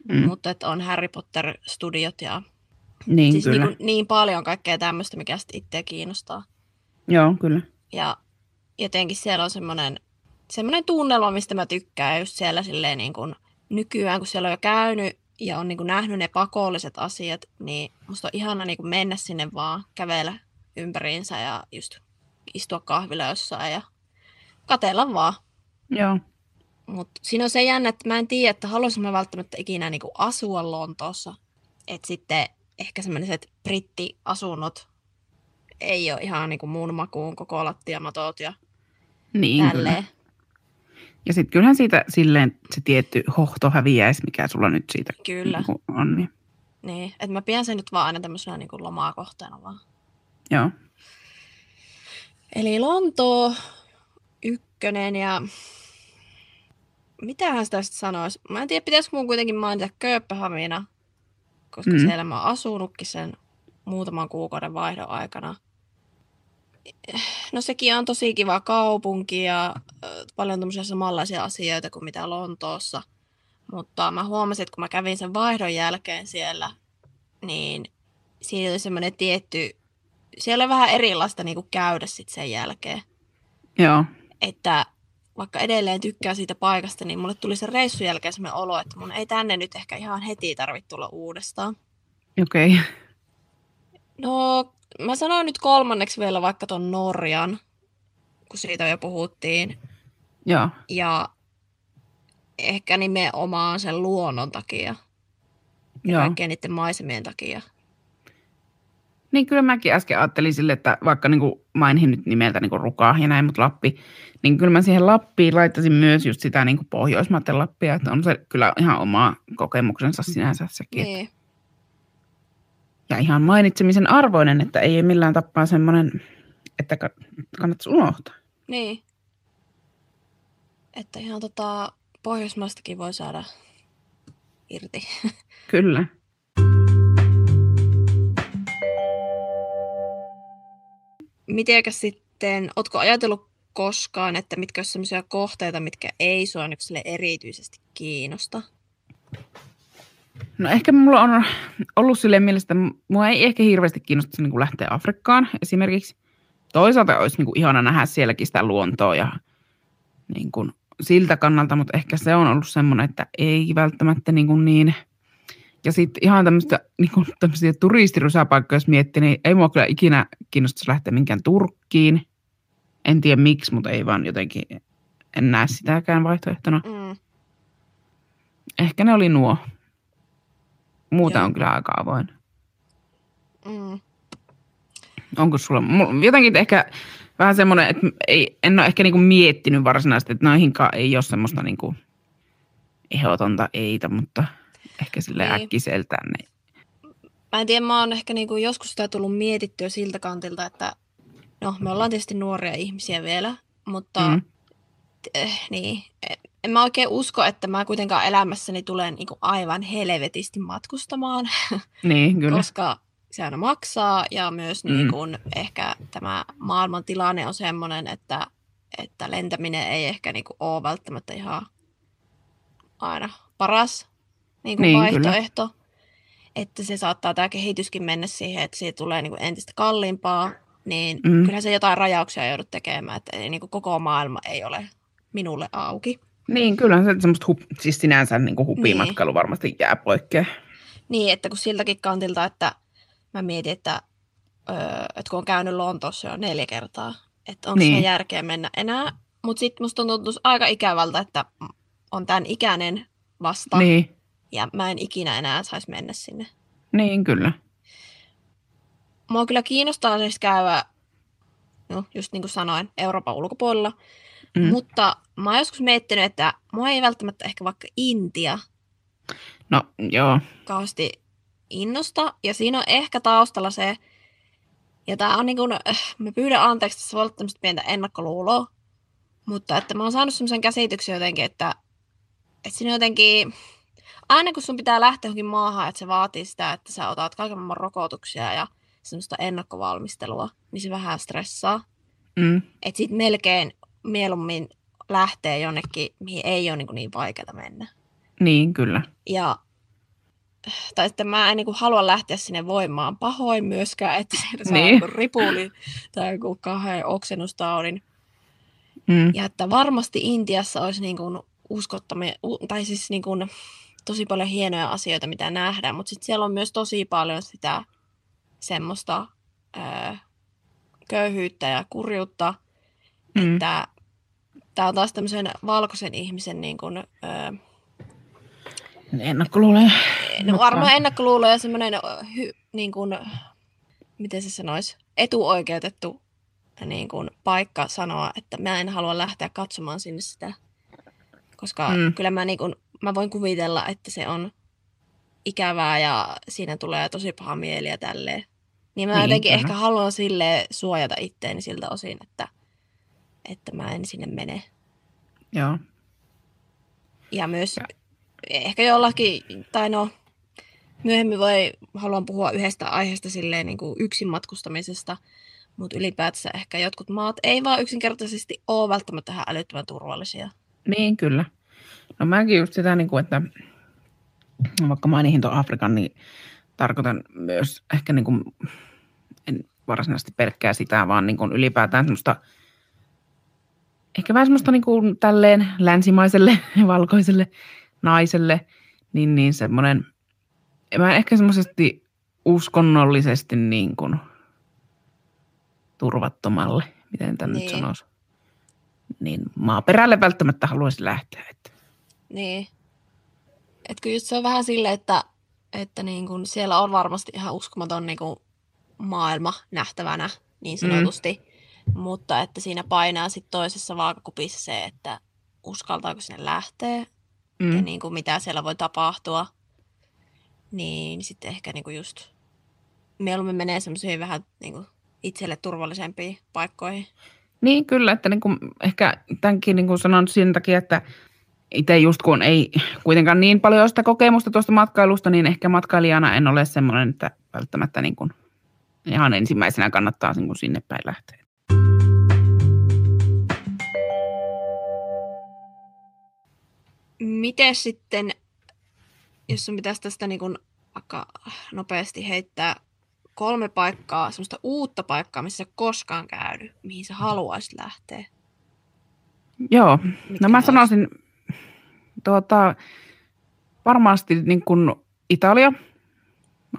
S2: mm. mutta että on Harry Potter-studiot ja
S3: Niin,
S2: siis
S3: kyllä.
S2: niin, niin paljon kaikkea tämmöistä, mikä sitten itseä kiinnostaa.
S3: Joo, kyllä.
S2: Ja jotenkin siellä on semmoinen, semmoinen tunnelma, mistä mä tykkään just siellä silleen niin kuin nykyään, kun siellä on jo käynyt ja on niin kuin nähnyt ne pakolliset asiat, niin musta on ihana niin kuin mennä sinne vaan, kävellä ympäriinsä ja just istua kahvilla jossain ja katella vaan.
S3: Joo.
S2: Mutta siinä on se jännä, että mä en tiedä, että haluaisin mä välttämättä ikinä niin kuin asua Lontoossa. Että sitten ehkä semmoiset brittiasunnot ei ole ihan niin kuin mun makuun koko lattiamatot ja
S3: Niin, kyllä.
S2: tälleen.
S3: Ja sitten kyllähän siitä silleen se tietty hohto häviäisi, mikä sulla nyt siitä
S2: Kyllä.
S3: niinku on. Niin.
S2: Niin, että mä pidän sen nyt vaan aina tämmöisenä niin kuin lomaa-kohteena vaan.
S3: Joo.
S2: Eli Lontoo ykkönen ja mitähän sitä sitten sanoisi? Mä en tiedä, pitäisikö mun kuitenkin mainita Kööpenhamina, koska
S3: Mm.
S2: siellä mä oon asunutkin sen muutaman kuukauden vaihdon aikana. No sekin on tosi kiva kaupunki ja paljon tämmöisiä samanlaisia asioita kuin mitä Lontoossa. Mutta mä huomasin, että kun mä kävin sen vaihdon jälkeen siellä, niin siinä oli semmoinen tietty, siellä oli vähän erilaista niin kuin käydä sit sen jälkeen.
S3: Joo.
S2: Että vaikka edelleen tykkää siitä paikasta, niin mulle tuli sen reissun jälkeen semmoinen olo, että mun ei tänne nyt ehkä ihan heti tarvitse tulla uudestaan.
S3: Okei. Okay.
S2: No, mä sanoin nyt kolmanneksi vielä vaikka ton Norjan, kun siitä jo puhuttiin.
S3: Joo.
S2: Ja ehkä nimenomaan sen luonnon takia ja
S3: Joo.
S2: kaikkien niiden maisemien takia.
S3: Niin kyllä mäkin äsken ajattelin sille, että vaikka niin mainin nyt nimeltä niin Ruka ja näin, mutta Lappi, niin kyllä mä siihen Lappiin laittaisin myös just sitä niin Pohjoismaiden Lappia, että on se kyllä ihan oma kokemuksensa sinänsä sekin. Niin. Ja ihan mainitsemisen arvoinen, että ei millään tapaa semmoinen, että ka- kannattaisi unohtaa.
S2: Niin. Että ihan tota, Pohjoismaistakin voi saada irti. [LAUGHS]
S3: Kyllä.
S2: Mitenkäs sitten, ootko ajatellut koskaan, että mitkä olisi sellaisia kohteita, mitkä ei sua nyt erityisesti kiinnosta?
S3: No ehkä mulla on ollut silleen mielestä, mua ei ehkä hirveästi kiinnosta niin kuin lähteä Afrikkaan esimerkiksi. Toisaalta olisi niin kuin ihana nähdä sielläkin sitä luontoa ja niin kuin siltä kannalta, mutta ehkä se on ollut semmoinen, että ei välttämättä niin, kuin niin. Ja sitten ihan tämmöistä niin kuin tämmöisiä turistirysäpaikkoja, jos miettii, niin ei mua kyllä ikinä kiinnostaisi lähteä minkään Turkkiin. En tiedä miksi, mutta ei vaan jotenkin, en näe sitäkään vaihtoehtona.
S2: Mm.
S3: Ehkä ne oli nuo. Muuta
S2: Joo.
S3: on kyllä aika avoin.
S2: Mm.
S3: Onko sulla, jotenkin ehkä vähän semmoinen, että ei, en ole ehkä niinku miettinyt varsinaisesti, että noihinkaan ei ole semmoista niinku ehdotonta eitä, mutta ehkä sille
S2: Niin.
S3: äkkiseltään. Niin.
S2: Mä en tiedä, mä oon ehkä niinku joskus sitä tullut mietittyä siltä kantilta, että no me ollaan tietysti nuoria ihmisiä vielä, mutta
S3: Mm.
S2: eh, niin, en- en mä oikein usko, että mä kuitenkaan elämässäni tulen niinku aivan helvetisti matkustamaan, [LAUGHS]
S3: Niin, kyllä.
S2: koska se aina maksaa ja myös
S3: Mm.
S2: niin kun ehkä tämä maailman tilanne on sellainen, että, että lentäminen ei ehkä niin kuin ole välttämättä ihan aina paras niin kuin
S3: Niin,
S2: vaihtoehto. Että se saattaa tämä kehityskin mennä siihen, että siitä tulee niin kuin entistä kalliimpaa, niin
S3: Mm.
S2: kyllähän se jotain rajauksia joudut tekemään, että ei, niin kuin koko maailma ei ole minulle auki.
S3: Niin, kyllä se semmoista hup, siis sinänsä niin kuin hupimatkailu
S2: Niin.
S3: varmasti jää poikkea.
S2: Niin, että kun siltäkin kantilta, että mä mietin, että, öö, että kun on käynyt Lontoossa jo neljä kertaa, että onko
S3: Niin.
S2: niin. se järkeä mennä enää. Mutta sitten musta on tuntunut aika ikävältä, että on tämän ikäinen vasta
S3: Niin,
S2: ja mä en ikinä enää saisi mennä sinne.
S3: niin kyllä.
S2: Mua kyllä kiinnostaa siis käydä no, just niin kuin sanoin, Euroopan ulkopuolella.
S3: Mm.
S2: Mutta mä oon joskus miettinyt, että mua ei välttämättä ehkä vaikka Intia
S3: No joo,
S2: kauheasti innosta. Ja siinä on ehkä taustalla se, ja tää on niin kuin, mä pyydän anteeksi, tässä voi olla tämmöistä pientä ennakkoluuloa, mutta että mä oon saanut semmoisen käsityksen jotenkin, että, että siinä jotenkin, aina kun sun pitää lähteä johonkin maahan, että se vaatii sitä, että sä otat kaiken maailman rokotuksia ja semmoista ennakkovalmistelua, niin se vähän stressaa.
S3: mm.
S2: Että sit melkein mieluummin lähtee jonnekin, mihin ei ole niin, niin vaikeaa mennä.
S3: niin kyllä.
S2: Ja tai että mä en niin kuin halua lähteä sinne voimaan pahoin myöskään, että sieltä saa
S3: Niin.
S2: niin. ripuli tai joku kahden oksennustaudin.
S3: Mm.
S2: Ja että varmasti Intiassa olisi niin kuin uskottamia, tai siis niin kuin tosi paljon hienoja asioita, mitä nähdään, mutta sitten siellä on myös tosi paljon sitä semmoista öö, köyhyyttä ja kurjuutta,
S3: Mm.
S2: että tämä on taas tämmöisen valkoisen ihmisen niin kuin, öö,
S3: Ennakkoluuloja.
S2: No varmaan ennakkoluulo ja semmoinen, hy, niin kuin, miten se sanoisi, etuoikeutettu niin kuin, paikka sanoa, että mä en halua lähteä katsomaan sinne sitä. Koska
S3: mm.
S2: kyllä mä, niin kuin, mä voin kuvitella, että se on ikävää ja siinä tulee tosi paha mieli ja tälleen. Niin mä Niin, jotenkin
S3: kyllä.
S2: ehkä haluan sille suojata itteeni siltä osin, että, että mä en sinne mene.
S3: Joo.
S2: Ja myös
S3: Ja.
S2: ehkä jollakin, tai no myöhemmin voi, haluan puhua yhdestä aiheesta silleen niin kuin yksin matkustamisesta, mutta ylipäätänsä ehkä jotkut maat ei vaan yksinkertaisesti ole välttämättä ihan älyttömän turvallisia.
S3: Niin, kyllä. No mäkin just sitä, niin kuin, että vaikka mainihin tuon Afrikan, niin tarkoitan myös ehkä niin kuin, en varsinaisesti pelkkää sitä, vaan niin kuin ylipäätään semmoista, ehkä vähän semmoista niin kuin tälleen länsimaiselle [LAUGHS] valkoiselle naiselle, niin, niin semmoinen, mä en ehkä semmoisesti uskonnollisesti niin kuin turvattomalle, miten tämän niin. nyt sanoisi. Niin maaperälle välttämättä haluaisi lähteä. Että.
S2: Niin. Et kyllä just se on vähän silleen, että, että niin kun siellä on varmasti ihan uskomaton niin kun maailma nähtävänä niin sanotusti, mm. mutta että siinä painaa sitten toisessa vaakakupissa se, että uskaltaako sinne lähteä mm. ja
S3: Mm.
S2: niin kuin mitä siellä voi tapahtua, niin sitten ehkä niin kuin just mieluummin menee semmoisiin vähän niin kuin itselle turvallisempiin paikkoihin.
S3: Niin kyllä, että niin kuin, ehkä tämänkin niin kuin sanon sen takia, että itse just kun ei kuitenkaan niin paljon ole sitä kokemusta tuosta matkailusta, niin ehkä matkailijana en ole semmoinen, että välttämättä niin kuin ihan ensimmäisenä kannattaa niin kuin sinne päin lähteä.
S2: Miten sitten, jos sun pitäisi tästä niin kuin vaikka nopeasti heittää kolme paikkaa, semmoista uutta paikkaa, missä sä koskaan käynyt, mihin sä haluaisit lähteä?
S3: Joo,
S2: Mitkä
S3: no mä sanoisin tuota, varmasti niin kuin Italia. Mä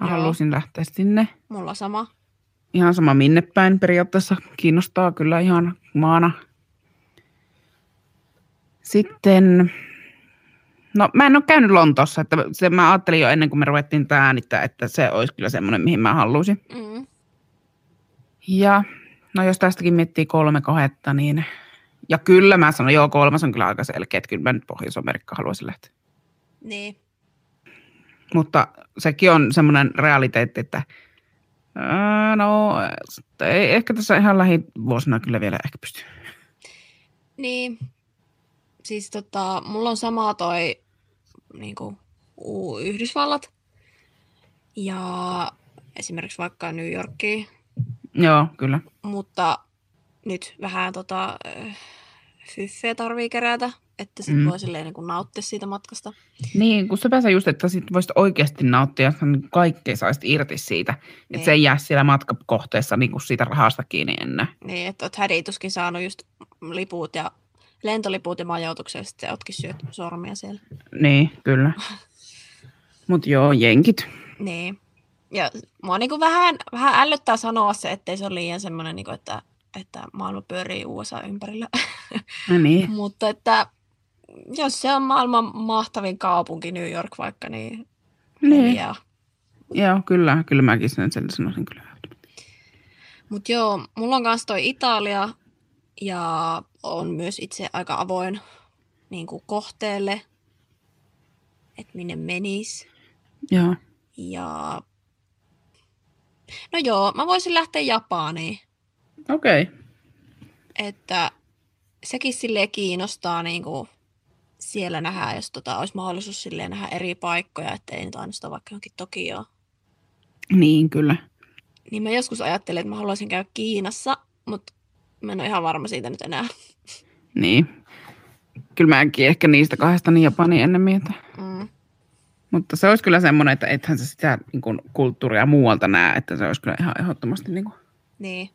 S2: Joo.
S3: haluaisin lähteä sinne.
S2: Mulla sama.
S3: Ihan sama minne päin periaatteessa. Kiinnostaa kyllä ihan maana. Sitten, no mä en ole käynyt Lontoossa, että se mä ajattelin jo ennen kuin me ruvettiin tämä äänittää, että se olisi kyllä semmoinen, mihin mä haluaisin.
S2: Mm.
S3: Ja no jos tästäkin miettii kolme kohetta, niin ja kyllä mä sanon, joo kolmas on kyllä aika selkeä, että kyllä mä nyt Pohjois-Amerikka haluaisin lähteä.
S2: Niin.
S3: Mutta sekin on semmoinen realiteetti, että ää, no ei ehkä tässä ihan lähivuosina kyllä vielä ehkä pysty.
S2: Niin. Siis tota, mulla on sama toi niinku, U- Yhdysvallat. Ja esimerkiksi vaikka New Yorkiin.
S3: Joo, kyllä.
S2: Mutta nyt vähän tota, äh, fyffeä tarvii kerätä, että sit
S3: Mm.
S2: voi silleen niin nauttia siitä matkasta.
S3: Niin, kun se pääsee just, että sit voisit oikeasti nauttia, että niin kaikkea saisit irti siitä. Että
S2: Niin.
S3: se ei jää siellä matkakohteessa niin kuin siitä rahasta kiinni enää.
S2: Niin, että oot hädituskin saanut just liput ja lentoliput ja majoituksen, ja sitten ootkin syöt sormia siellä.
S3: Niin, kyllä. [LAUGHS] Mutta joo, jenkit.
S2: Niin. Ja mua niinku vähän, vähän ällöttää sanoa se, ettei se ole liian semmoinen, niinku, että, että maailma pyörii USA ympärillä.
S3: No niin. [LAUGHS]
S2: Mutta että jos se on maailman mahtavin kaupunki, New York vaikka, niin,
S3: niin.
S2: niin.
S3: Joo, kyllä. Kyllä mäkin sen, sen sanoisin kyllä.
S2: Mutta joo, mulla on kanssa toi Italia ja on myös itse aika avoin niin kuin kohteelle, että minne menis.
S3: Joo.
S2: Ja no joo, mä voisin lähteä Japaniin,
S3: Okei. Okay.
S2: että sekin sille kiinnostaa niin kuin siellä nähdä, jos tota, olisi mahdollisuus silleen nähdä eri paikkoja, ettei nyt ainoastaan vaikka johonkin Tokioon.
S3: Niin, kyllä.
S2: Niin mä joskus ajattelin, että mä haluaisin käydä Kiinassa, mutta mä en ole ihan varma siitä nyt enää.
S3: Niin. Kyllä mäkin ehkä niistä kahdesta niin Japani ennemmin. Että.
S2: Mm.
S3: Mutta se olisi kyllä semmoinen, että ethän se sitä niin kuin, kulttuuria muualta näe, että se olisi kyllä ihan ehdottomasti. Niin kuin.
S2: Niin.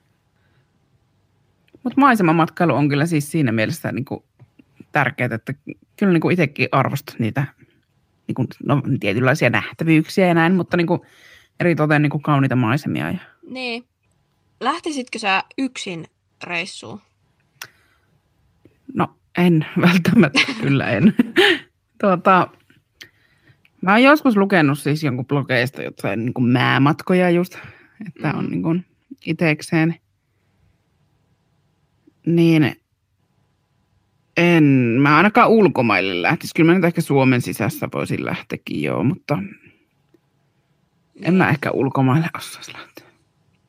S3: Mutta maisemamatkailu on kyllä siis siinä mielessä niin kuin, tärkeää, että kyllä niin kuin itsekin arvostat niitä niin kuin, no, tietynlaisia nähtävyyksiä ja näin, mutta niin kuin, eri toteen niin kuin kauniita maisemia. Ja...
S2: Niin. Lähtisitkö sä yksin reissuun?
S3: No en [LAUGHS] välttämättä, kyllä en. [LAUGHS] tuota, mä oon joskus lukenut siis jonkun blogeista jotain niin kuin määmatkoja just, että mm. on niin kuin itekseen. Niin en, mä ainakaan ulkomaille lähtisi. Kyllä mä nyt ehkä Suomen sisässä voisin lähteäkin joo, mutta en mä ehkä ulkomaille osaisi lähteä.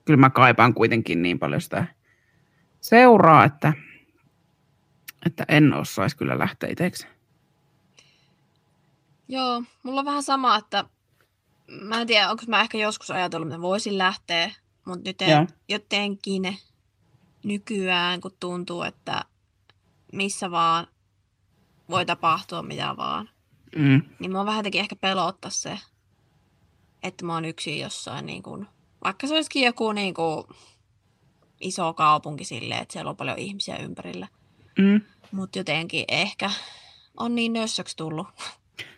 S3: Kyllä mä kaipaan kuitenkin niin paljon sitä seuraa, että, että en osaisi kyllä lähteä itseksi.
S2: Joo, mulla on vähän sama, että mä en tiedä, onko mä ehkä joskus ajatellut, että voisin lähteä, mutta nyt
S3: Joo.
S2: jotenkin nykyään, kun tuntuu, että missä vaan voi tapahtua mitä vaan,
S3: Mm.
S2: niin mä vähän jotenkin ehkä pelottaa se, että mä oon yksin jossain, niin kuin, vaikka se olisikin joku niin kuin, iso kaupunki silleen, että siellä on paljon ihmisiä ympärillä.
S3: Mm.
S2: Mutta jotenkin ehkä on niin nössöksi tullut.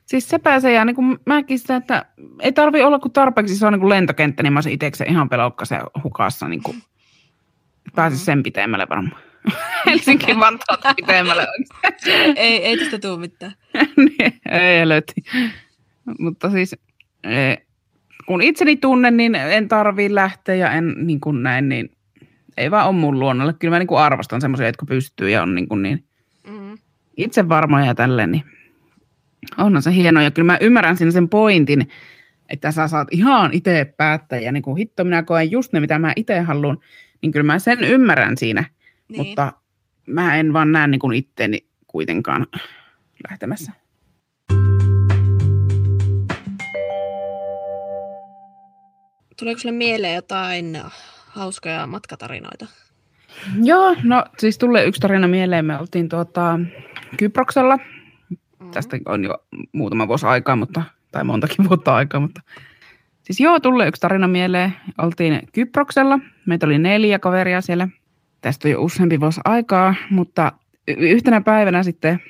S3: Siis se pääsee, ja niin kuin mäkin sitä, että ei tarvi olla kuin tarpeeksi, se on niin kuin lentokenttä, niin mä olisin itsekseen ihan pelokkasen hukassa, niin kuin, [LAUGHS]
S2: Mhm.
S3: sen pitemmälle varmaan. [LAUGHS] Helsinki Vantaata pitemmälle
S2: ei, ei tästä tule mitään. [LAUGHS]
S3: Niin, ei helvetti. Mutta siis, eh, kun itseni tunnen, niin en tarvii lähteä ja en niin kuin näin, niin ei vaan ole mun luonnolle. Kyllä mä niin kuin arvostan semmoisia, jotka pystyy ja on niin, kuin niin
S2: Mm.
S3: itse varmoja ja tälleen, niin onhan se hienoa. Ja kyllä mä ymmärrän siinä sen pointin, että sä saat ihan itse päättää ja niin kuin hitto minä koen just ne, mitä mä itse haluan, niin kyllä mä sen ymmärrän siinä,
S2: Niin.
S3: mutta mä en vaan näe niin kuin itteni kuitenkaan lähtemässä.
S2: Tuleeko sulle mieleen jotain hauskoja matkatarinoita?
S3: Joo, no siis tulee yksi tarina mieleen. Me oltiin tuota, Kyproksella.
S2: Mm.
S3: Tästä on jo muutama vuosi aikaa, mutta, tai montakin vuotta aikaa, mutta siis joo, tulee yksi tarina mieleen. Oltiin Kyproksella. Meitä oli neljä kaveria siellä. Tästä on jo useampi vuosi aikaa, mutta yhtenä päivänä sitten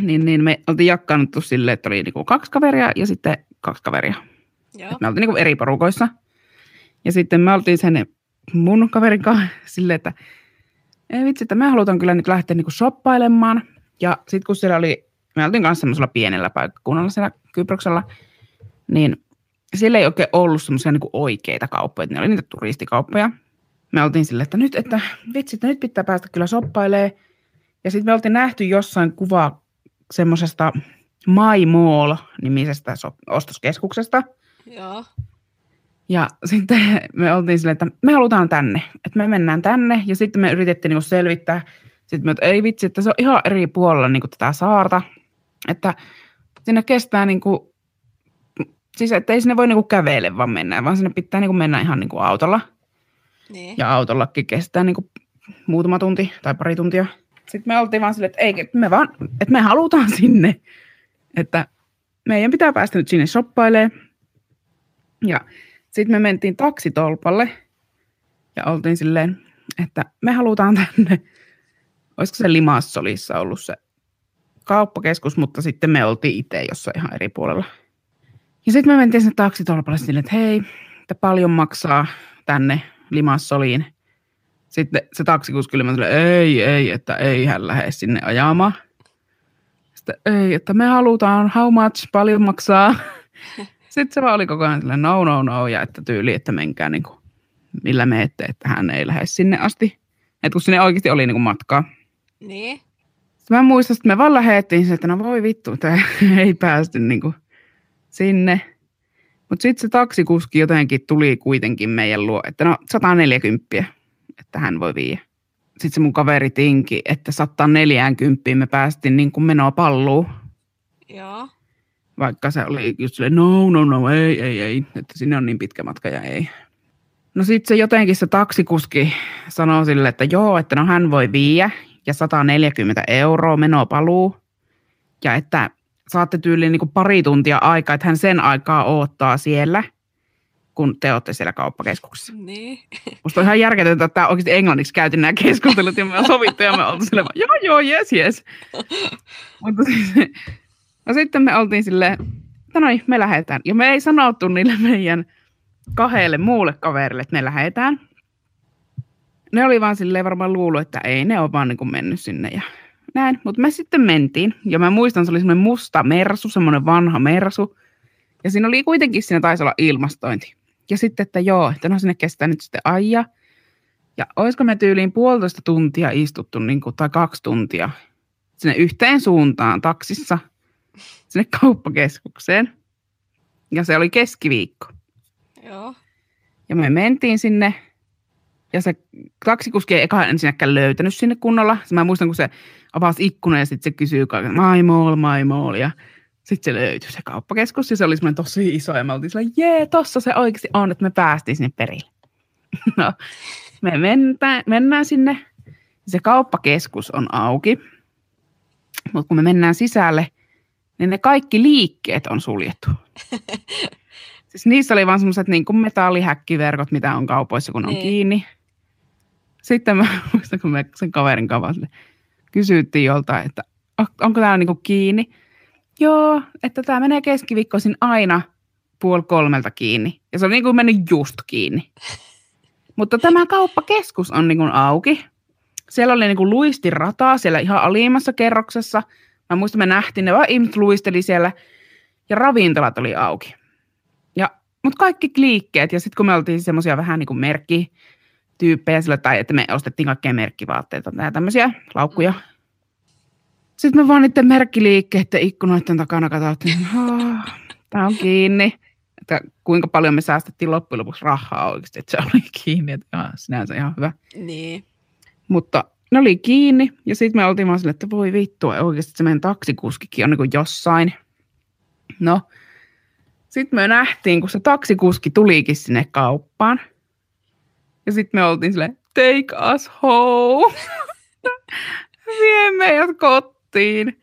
S3: niin, niin me oltiin jakkaannuttu silleen, että oli niinku kaksi kaveria ja sitten kaksi kaveria.
S2: Joo.
S3: Me oltiin niinku eri porukoissa. Ja sitten me oltiin sen mun kaverin kanssa [LAUGHS] silleen, että ei vitsi, että me halutaan kyllä nyt lähteä niinku shoppailemaan. Ja sitten kun siellä oli, me oltiin kanssa semmoisella pienellä paikkakunnalla siellä Kyproksella, niin siellä ei oikein ollut semmoisia niinku oikeita kauppoja, että ne oli niitä turistikauppoja. Me oltiin silleen, että nyt, että vitsi, että nyt pitää päästä kyllä shoppailemaan. Ja sitten me oltiin nähty jossain kuva semmoisesta My Mall-nimisestä so- ostoskeskuksesta.
S2: Joo.
S3: Ja sitten me oltiin silleen, että me halutaan tänne, että me mennään tänne. Ja sitten me yritettiin niinku selvittää, sitten me, että ei vitsi, että se on ihan eri puolella niinku tätä saarta. Että sinne kestää niinku, siis että ei sinne voi niinku kävele vaan mennä, vaan sinne pitää niinku mennä ihan niinku autolla.
S2: Niin.
S3: Ja autollakin kestää niinku muutama tunti tai pari tuntia. Sitten me oltiin vaan silleen, että, ei, että me, vaan, että me halutaan [LAUGHS] sinne. Että meidän pitää päästä nyt sinne shoppailemaan. Ja sitten me mentiin taksitolpalle ja oltiin silleen, että me halutaan tänne. Olisiko se Limassolissa ollut se kauppakeskus, mutta sitten me oltiin itse jossain ihan eri puolella. Ja sitten me mentiin sinne taksitolpalle silleen, että hei, että paljon maksaa tänne Limassoliin. Sitten se taksikuski oli silleen, ei, ei, että ei hän lähde sinne ajamaan. Sitten ei, että me halutaan, how much, paljon maksaa. [LAUGHS] Sitten se vaan oli koko ajan silleen, no, no, no, ja että tyyli, että menkää, niin kuin, millä menette, että hän ei lähde sinne asti. Että kun sinne oikeasti oli niinku matkaa.
S2: Niin.
S3: Sitten mä muistan, että me vaan lähdettiin että no voi vittu, että [LAUGHS] ei päästy niinku sinne. Mutta sitten se taksikuski jotenkin tuli kuitenkin meidän luo, että no 140, että hän voi viiä. Sitten se mun kaveri tinki, että 140 me päästiin niin kuin menoa palluun,
S2: Joo.
S3: vaikka se oli just silleen, no, no, no, ei, ei, ei, että sinne on niin pitkä matka ja ei. No sitten se jotenkin se taksikuski sanoi sille, että joo, että no hän voi viiä ja 140 euroa menoa paluu. Ja että saatte tyyliin niin kuin pari tuntia aikaa, että hän sen aikaa odottaa siellä, kun te olette siellä kauppakeskuksessa.
S2: Niin.
S3: Musta on ihan järjetöntä, että tämä oikeasti englanniksi käyty nämä keskustelut ja me on sovittu ja me oltiin silleen, joo joo, yes yes. Mutta siis, no sitten me oltiin silleen, että noin, me lähdetään. Ja me ei sanottu niille meidän kahdelle muulle kaverille, että me lähdetään. Ne oli vaan silleen varmaan luullut, että ei, ne on vaan niin kuin mennyt sinne ja näin. Mutta me sitten mentiin ja mä muistan, se oli semmoinen musta mersu, semmoinen vanha mersu. Ja siinä oli kuitenkin, siinä taisi olla ilmastointi. Ja sitten, että joo, että no sinne kestää nyt sitten aija. Ja olisiko me tyyliin puolitoista tuntia istuttu, niin kuin, tai kaksi tuntia, sinne yhteen suuntaan taksissa, sinne kauppakeskukseen. Ja se oli keskiviikko.
S2: Joo.
S3: Ja me mentiin sinne, ja se taksikuski ei eka ensinnäkään löytänyt sinne kunnolla. Mä muistan, kun se avasi ikkunan ja sitten se kysyy kaiken, my mall, my mall. Ja sitten se löytyi se kauppakeskus ja se oli semmoinen tosi iso ja me oltiin sillä, jee, tossa se oikeasti on, että me päästiin sinne perille. [LAUGHS] No, me mennään, mennään sinne. Se kauppakeskus on auki, mutta kun me mennään sisälle, niin ne kaikki liikkeet on suljettu. [LAUGHS] Siis niissä oli vaan semmoiset niin kuin metallihäkkiverkot, mitä on kaupoissa, kun on
S2: Niin.
S3: kiinni. Sitten mä [LAUGHS] muistan, kun me sen kaverin kanssa kysyttiin joltain, että "On- onko tämä niin kuin kiinni. Joo, että tämä menee keskiviikkoisin aina puoli kolmelta kiinni. Ja se on niin kuin mennyt just kiinni. Mutta tämä kauppakeskus on niin kuin auki. Siellä oli niin kuin luistirataa siellä ihan alimmassa kerroksessa. Mä muistan, me nähtiin ne vaan ihmiset luisteli siellä. Ja ravintolat oli auki. Ja, mutta kaikki liikkeet. Ja sitten kun me oltiin semmoisia vähän niin kuin merkkityyppejä sillä, tai että me ostettiin kaikkea merkkivaatteita tai tämmöisiä laukkuja. Sitten me vaan niiden merkkiliikkeiden ikkunoiden takana katsottiin, tämä on kiinni. Että kuinka paljon me säästettiin loppujen lopuksi rahaa oikeasti, että se oli kiinni. Että ihan, sinänsä ihan hyvä.
S2: Niin.
S3: Mutta ne oli kiinni ja sitten me oltiin vaan silleen, että voi vittua, oikeasti se meidän taksikuskikin on niin kuin jossain. No, sitten me nähtiin, kun se taksikuski tulikin sinne kauppaan. Ja sitten me oltiin silleen, take us home. [LAUGHS] Vie meidät kotiin.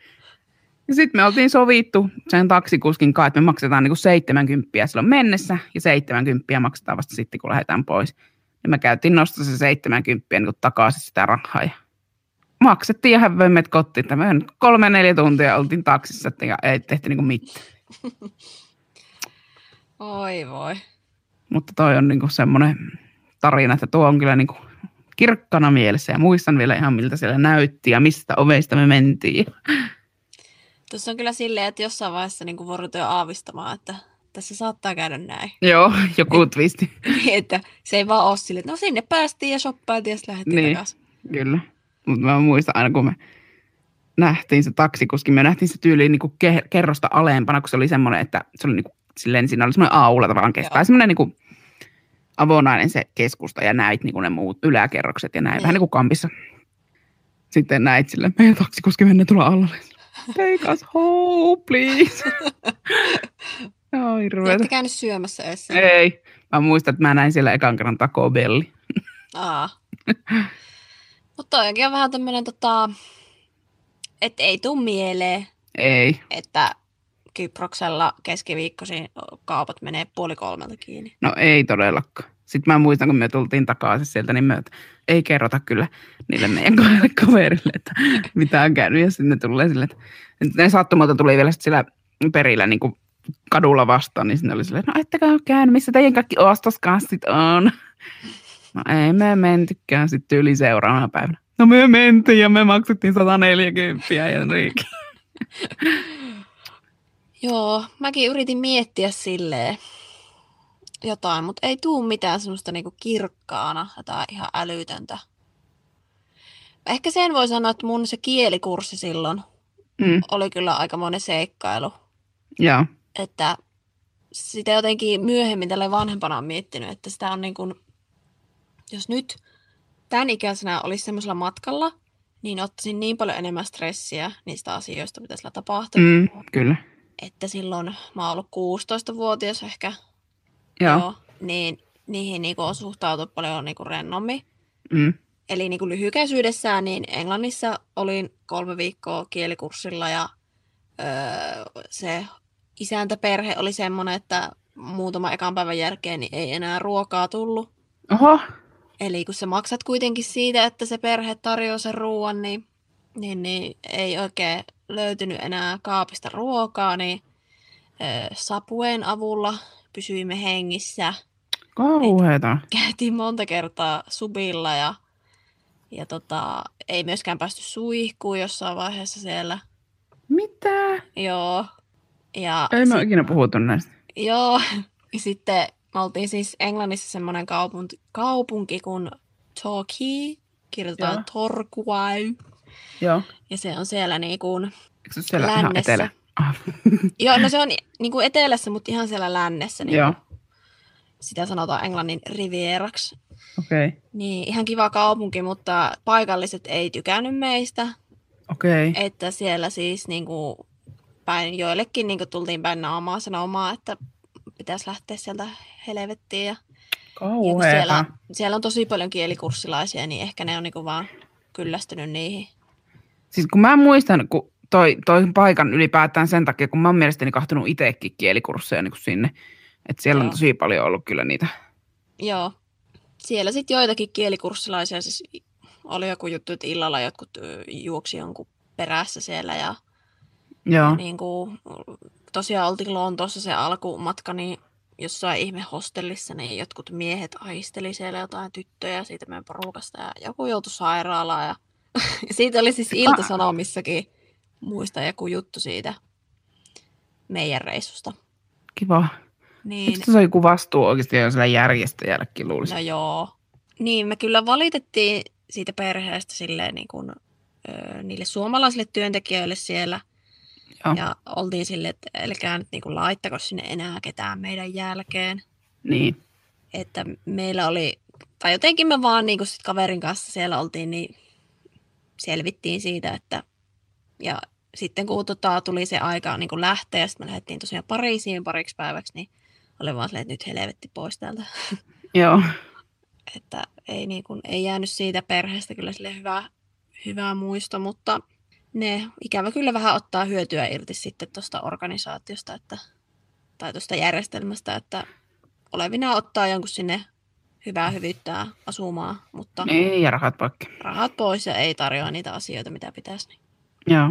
S3: Ja sitten me oltiin sovittu sen taksikuskin kanssa, että me maksetaan niinku 70 silloin mennessä ja 70 maksetaan vasta sitten, kun lähdetään pois. Ja me käytiin nostaa se 70 niin takaisin sitä rahaa ja maksettiin ja hän vei meidät kotiin. Nyt kolme neljä tuntia oltiin taksissa että ja ei tehty niinku mitään. [LAUGHS]
S2: Oi voi.
S3: Mutta toi on niinku semmoinen tarina, että tuo on kyllä niinku kirkkana mielessä ja muistan vielä ihan miltä siellä näytti ja mistä oveista me mentiin.
S2: Tuossa on kyllä silleen, että jossain vaiheessa niin voi ruveta jo aavistamaan, että tässä saattaa käydä näin.
S3: Joo, joku twisti.
S2: Niin, [LAUGHS] että se ei vaan ole silleen, että no sinne päästiin ja shoppailtiin ja sitten lähdettiin
S3: Niin.
S2: niin. takaisin.
S3: Kyllä. Mutta mä muistan aina, kun me nähtiin se taksikuski, me nähtiin se tyyliin niin ke- kerrosta alempana, kun se oli semmoinen, että se oli niin kuin, silleen, siinä oli semmoinen aula tavallaan kestää. Semmoinen niin kuin avonainen se keskusta ja näit niin kuin ne muut yläkerrokset ja näin,
S2: Niin.
S3: vähän niin kuin kampissa. Sitten näit sille, meidän taksikuski menee tuolla alla. Take us home, please. [LAUGHS] Joo, hirveetä.
S2: Ette käynyt syömässä edes.
S3: Ei. Mä muistan, että mä näin siellä ekan kerran Taco Belli.
S2: Aa. [LAUGHS] Mutta toikin on vähän tämmöinen, tota, että ei tuu mieleen,
S3: Ei.
S2: että Kyproksella keskiviikkoisin kaupat menee puoli kolmelta kiinni.
S3: No ei todellakaan. Sitten mä muistan, kun me tultiin takaisin sieltä, niin me, ei kerrota kyllä niille meidän [LAUGHS] kaverille, että mitä on käynyt. Ja sitten ne tulee sille, että ne sattumalta tuli vielä sit siellä perillä niin kuin kadulla vastaan, niin sinne oli silleen, no ettekä ole käynyt, missä teidän kaikki ostoskassit on. No ei me mentikään sitten yli seuraavana päivänä. No me mentiin ja me maksettiin 140 ja Riikki. [LAUGHS]
S2: Joo, mäkin yritin miettiä silleen, jotain, mutta ei tuu mitään semmoista niinku kirkkaana, jotain ihan älytöntä. Ehkä sen voi sanoa, että mun se kielikurssi silloin
S3: Mm.
S2: oli kyllä aika monen seikkailu.
S3: Joo.
S2: Että sitä jotenkin myöhemmin tälle vanhempana on miettinyt, että sitä on niin kuin, jos nyt tämän ikäisenä olisi semmoisella matkalla, niin ottaisin niin paljon enemmän stressiä niistä asioista, mitä sillä tapahtuu.
S3: Mm, kyllä.
S2: Että silloin mä oon ollut 16-vuotias ehkä,
S3: Joo.
S2: niin niihin niin on suhtautunut paljon niin kuin rennommin.
S3: Mm.
S2: Eli niin kuin lyhykäisyydessään, niin Englannissa olin kolme viikkoa kielikurssilla ja öö, se isäntäperhe oli semmoinen, että muutama ekan päivän jälkeen niin ei enää ruokaa tullut.
S3: Oho.
S2: Eli kun sä maksat kuitenkin siitä, että se perhe tarjoaa sen ruoan, niin, niin, niin ei oikein löytynyt enää kaapista ruokaa, niin öö, sapueen avulla pysyimme hengissä.
S3: Kauheeta.
S2: Käytiin monta kertaa subilla ja, ja tota, ei myöskään päästy suihkuun jossain vaiheessa siellä.
S3: Mitä?
S2: Joo. Ja
S3: Ei me ikinä puhuttu näistä.
S2: Joo, ja sitten me oltiin siis Englannissa semmoinen kaupunki, kaupunki kuin Torquay, kirjoitetaan. Torquay,
S3: Joo.
S2: ja se on siellä niin kuin,
S3: Eikö se siellä ihan
S2: Lännessä.
S3: etelä? Ah. [LAUGHS]
S2: joo, no se on niin kuin etelässä, mutta ihan siellä lännessä, niin
S3: Joo.
S2: sitä sanotaan Englannin rivieraksi.
S3: Okei. Okay.
S2: Niin ihan kiva kaupunki, mutta paikalliset ei tykännyt meistä,
S3: Okei. Okay.
S2: että siellä siis niin kuin päin, joillekin niin kuin tultiin päin naamaa sanomaan, että pitäisi lähteä sieltä helvettiin ja Ja siellä, siellä on tosi paljon kielikurssilaisia, niin ehkä ne on niinku vaan kyllästynyt niihin.
S3: Siis kun mä muistan, kun toi, toi paikan ylipäätään sen takia, kun mä oon mielestäni kahtunut itsekin kielikursseja niin kuin sinne. Että siellä on
S2: Joo.
S3: tosi paljon ollut kyllä niitä.
S2: Joo. Siellä sitten joitakin kielikurssilaisia, siis oli joku juttu, että illalla jotkut juoksi jonkun perässä siellä ja,
S3: Joo.
S2: ja niin kuin, tosiaan oltiin Lontoossa se alkumatka, niin jossain ihme hostellissa, niin jotkut miehet aisteli siellä jotain tyttöjä siitä meidän porukasta ja joku joutui sairaalaan ja [LAUGHS] siitä oli siis iltasanomissakin muista joku juttu siitä meidän reissusta.
S3: Kiva.
S2: Niin,
S3: Eikö se ole joku vastuu oikeasti jo sillä järjestäjällekin luulisi?
S2: no joo. Niin, me kyllä valitettiin siitä perheestä silleen niin kuin, ö, niille suomalaisille työntekijöille siellä.
S3: Joo.
S2: Ja oltiin silleen, että älkää nyt niin kuin laittako sinne enää ketään meidän jälkeen.
S3: Niin.
S2: Että meillä oli, tai jotenkin me vaan niin kuin sit kaverin kanssa siellä oltiin, niin selvittiin siitä, että ja sitten kun tota, tuli se aika niin kuin lähteä, ja sitten me lähdettiin tosiaan Pariisiin pariksi päiväksi, niin oli vaan silleen, että nyt helvetti pois täältä. [LAUGHS]
S3: Joo.
S2: että ei, niin kuin, ei jäänyt siitä perheestä kyllä sille hyvä, hyvä muisto, mutta ne ikävä kyllä vähän ottaa hyötyä irti sitten tuosta organisaatiosta että, tai tuosta järjestelmästä, että olevina ottaa jonkun sinne hyvää hyvyyttää asumaan, mutta
S3: Ei, ja rahat pakki.
S2: rahat pois ja ei tarjoa niitä asioita, mitä pitäisi. Niin.
S3: Joo.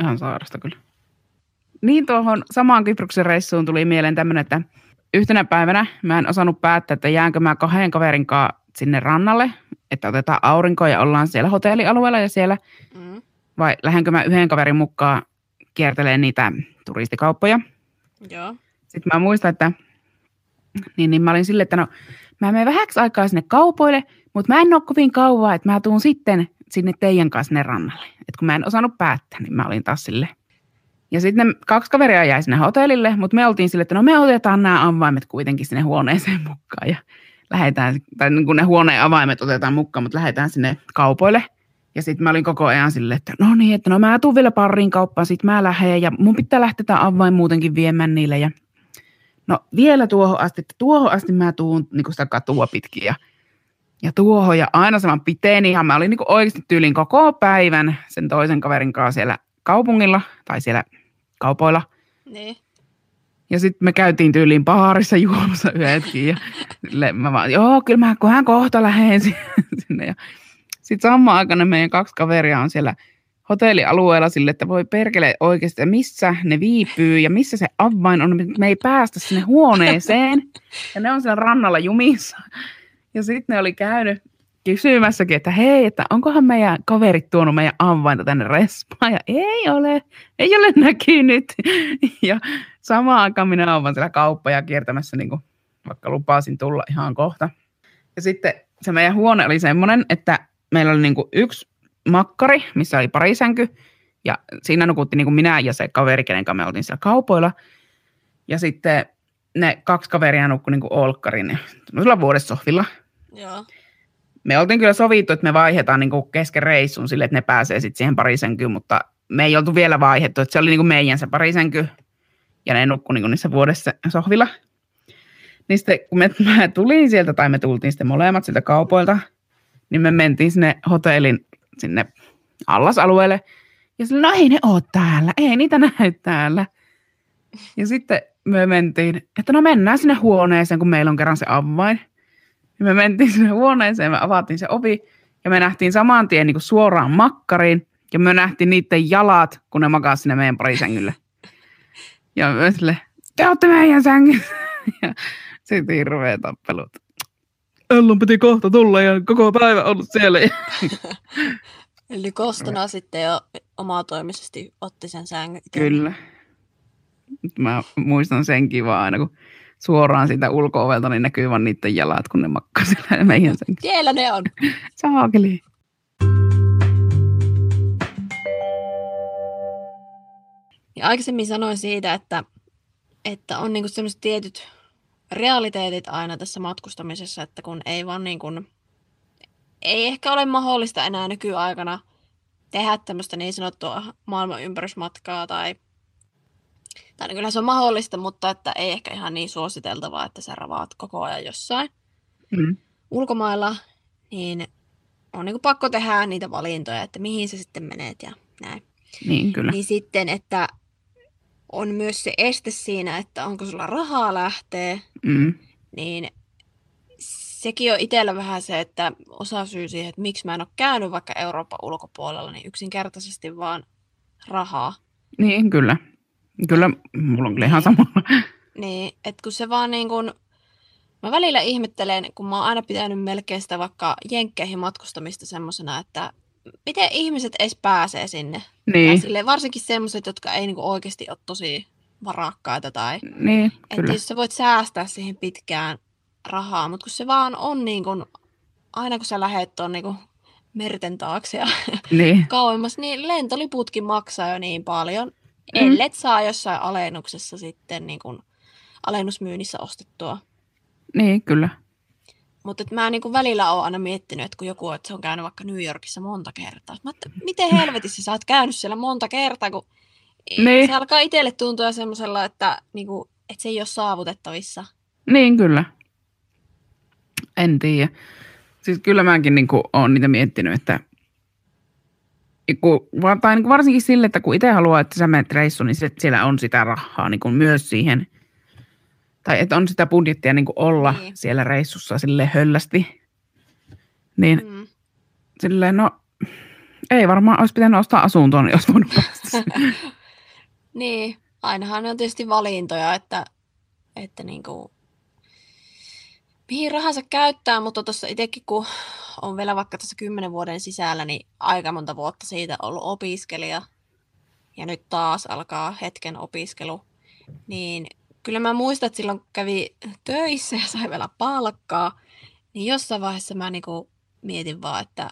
S3: Ihan saarasta kyllä. Niin tuohon samaan Kyproksen reissuun tuli mieleen tämmöinen, että yhtenä päivänä mä en osannut päättää, että jäänkö mä kahden kaverin kanssa sinne rannalle, että otetaan aurinkoa ja ollaan siellä hotellialueella ja siellä,
S2: Mm.
S3: vai lähdenkö mä yhden kaverin mukaan kiertelemään niitä turistikauppoja.
S2: Joo.
S3: Sitten mä muistan, että niin, niin mä olin silleen, että no mä menen vähäksi aikaa sinne kaupoille, mutta mä en ole kovin kauaa, että mä tuun sitten sinne teidän kanssa sinne rannalle. Et kun mä en osannut päättää, niin mä olin taas sille. Ja sitten kaksi kaveria jäi sinne hotellille, mutta me oltiin sille, että no me otetaan nämä avaimet kuitenkin sinne huoneeseen [LAUGHS] mukaan ja lähdetään, tai niin kuin ne huoneen avaimet otetaan mukaan, mutta lähdetään sinne kaupoille. Ja sitten mä olin koko ajan silleen, että no niin, että no mä tuun vielä pariin kauppaan, sit mä lähden ja mun pitää lähteä avain muutenkin viemään niille. Ja no vielä tuohon asti, että tuohon asti mä tuun niin sitä katua pitkin ja, ja tuohon ja aina saman piteen ihan mä olin niin oikeasti tyylin koko päivän sen toisen kaverin kanssa siellä kaupungilla tai siellä kaupoilla.
S2: Niin.
S3: Ja sitten me käytiin tyyliin baarissa juomassa yhdetkin. Ja [LAUGHS] mä vaan, joo, kyllä mä kohan kohta lähden [LAUGHS] sinne. Ja sitten samaan aikana meidän kaksi kaveria on siellä hotellialueella sille, että voi perkele oikeasti, missä ne viipyy ja missä se avain on, me ei päästä sinne huoneeseen. Ja ne on siellä rannalla jumissa. Ja sitten ne oli käynyt kysymässäkin, että hei, että onkohan meidän kaverit tuonut meidän avainta tänne respaan. Ja ei ole, ei ole näkynyt. Ja samaan aikaan minä olen siellä kauppoja kiertämässä niin vaikka lupasin tulla ihan kohta. Ja sitten se meidän huone oli semmoinen, että meillä oli niinku yksi makkari, missä oli pari sänky, ja siinä nukutti niinku minä ja se kaveri, kenen kanssa me oltiin siellä kaupoilla. Ja sitten ne kaksi kaveria nukkui niinku olkkarin vuodessa
S2: Joo.
S3: Me oltiin kyllä sovittu, että me vaihdetaan niinku kesken reissun sille, että ne pääsee sitten siihen parisänkyyn, mutta me ei oltu vielä vaihdettu, että se oli niinku meidän se parisänky, ja ne nukkui niinku niissä vuodessa sohvilla. Niin sitten kun me, mä tulin sieltä, tai me tultiin sitten molemmat sieltä kaupoilta, niin me mentiin sinne hotellin sinne allasalueelle. Ja sille, no ei ne ole täällä, ei niitä näy täällä. Ja sitten me mentiin, että no mennään sinne huoneeseen, kun meillä on kerran se avain. Ja me mentiin sinne huoneeseen, me avattiin se ovi, ja me nähtiin saman tien niin kuin suoraan makkariin, ja me nähtiin niiden jalat, kun ne makaa sinne meidän parisängylle. Ja me sille, te olette meidän sängyssä. Ja sitten hirveä tappelut. Ellun piti kohta tulla ja koko päivä ollut siellä. [LAUGHS]
S2: Eli kostona sitten jo omatoimisesti otti sen sängyn.
S3: Kyllä. Mä muistan senkin vaan aina, kun suoraan siitä ulko-ovelta niin näkyy vaan niiden jalat, kun ne makkaa [LAUGHS] siellä meidän sängyssä. [LAUGHS]
S2: Siellä ne on.
S3: Saakeli.
S2: Ja aikaisemmin sanoin siitä, että, että on niinku sellaiset tietyt realiteetit aina tässä matkustamisessa, että kun ei vaan niin kuin, ei ehkä ole mahdollista enää nykyaikana tehdä tämmöistä niin sanottua maailman ympärysmatkaa tai, tai niin kyllä se on mahdollista, mutta että ei ehkä ihan niin suositeltavaa, että sä ravaat koko ajan jossain
S3: Mm.
S2: ulkomailla, niin on niin kuin pakko tehdä niitä valintoja, että mihin sä sitten menet ja näin.
S3: Niin kyllä.
S2: Niin sitten, että on myös se este siinä, että onko sulla rahaa lähteä,
S3: Mm.
S2: niin sekin on itsellä vähän se, että osa syy siihen, että miksi mä en ole käynyt vaikka Euroopan ulkopuolella, niin yksinkertaisesti vaan rahaa.
S3: Niin kyllä. Kyllä, mulla on kyllä ihan sama.
S2: Niin, että kun se vaan niin kuin, mä välillä ihmettelen, kun mä oon aina pitänyt melkein sitä vaikka jenkkeihin matkustamista semmosena, että miten ihmiset edes pääsee sinne.
S3: Niin,
S2: sille, varsinkin semmoiset, jotka ei niin kuin oikeasti ole tosi varakkaita tai
S3: niin
S2: Että jos sä voit säästää siihen pitkään rahaa, mutta kun se vaan on niin kun, aina kun sä lähet tuon niin merten taakse ja [LAUGHS]
S3: Niin,
S2: kauemmas, niin lentoliputkin maksaa jo niin paljon,
S3: Mm.
S2: ellet saa jossain alennuksessa sitten niin kun, alennusmyynnissä ostettua.
S3: niin kyllä.
S2: Mutta mä niin kun välillä oon aina miettinyt, että kun joku että se on käynyt vaikka New Yorkissa monta kertaa. Mä että miten helvetissä sä oot käynyt siellä monta kertaa, kun
S3: Niin.
S2: se alkaa itselle tuntua semmoisella, että, niin kun, että se ei ole saavutettavissa.
S3: Niin kyllä. En tiedä. Siis kyllä mäkin niin olen niitä miettinyt, että kun, tai niin varsinkin sille, että kun itse haluaa, että sä menet reissuun, niin sit siellä on sitä rahaa niin kuin myös siihen, tai että on sitä budjettia niin kuin olla
S2: Niin.
S3: siellä reissussa sille höllästi. Niin
S2: Mm.
S3: silleen, no ei varmaan olisi pitänyt ostaa asuntoon, jos voinut [LAUGHS] päästä.
S2: Niin, ainahan on tietysti valintoja, että, että niinku, mihin rahansa käyttää, mutta tuossa itsekin kun on vielä vaikka tässä kymmenen vuoden sisällä, niin aika monta vuotta siitä ollut opiskelija ja nyt taas alkaa hetken opiskelu, niin kyllä mä muistan, että silloin kun kävi töissä ja sai vielä palkkaa, niin jossain vaiheessa mä niinku mietin vaan, että,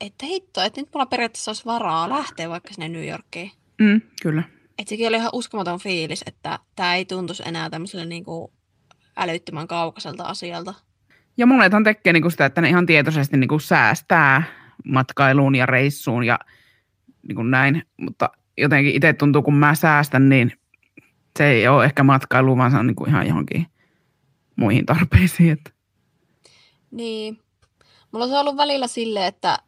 S2: että hitto, että nyt mulla periaatteessa olisi varaa lähteä vaikka sinne New Yorkiin.
S3: Mm, kyllä.
S2: Et sekin oli ihan uskomaton fiilis, että tämä ei tuntuisi enää tämmöiselle niinku älyttömän kaukaiselta asialta.
S3: Ja monethan tekee niinku sitä, että ne ihan tietoisesti niinku säästää matkailuun ja reissuun ja niinku näin, mutta jotenkin itse tuntuu, kun mä säästän, niin se ei ole ehkä matkailu, vaan se on niinku ihan johonkin muihin tarpeisiin. Että.
S2: Niin. Mulla on se ollut välillä silleen, että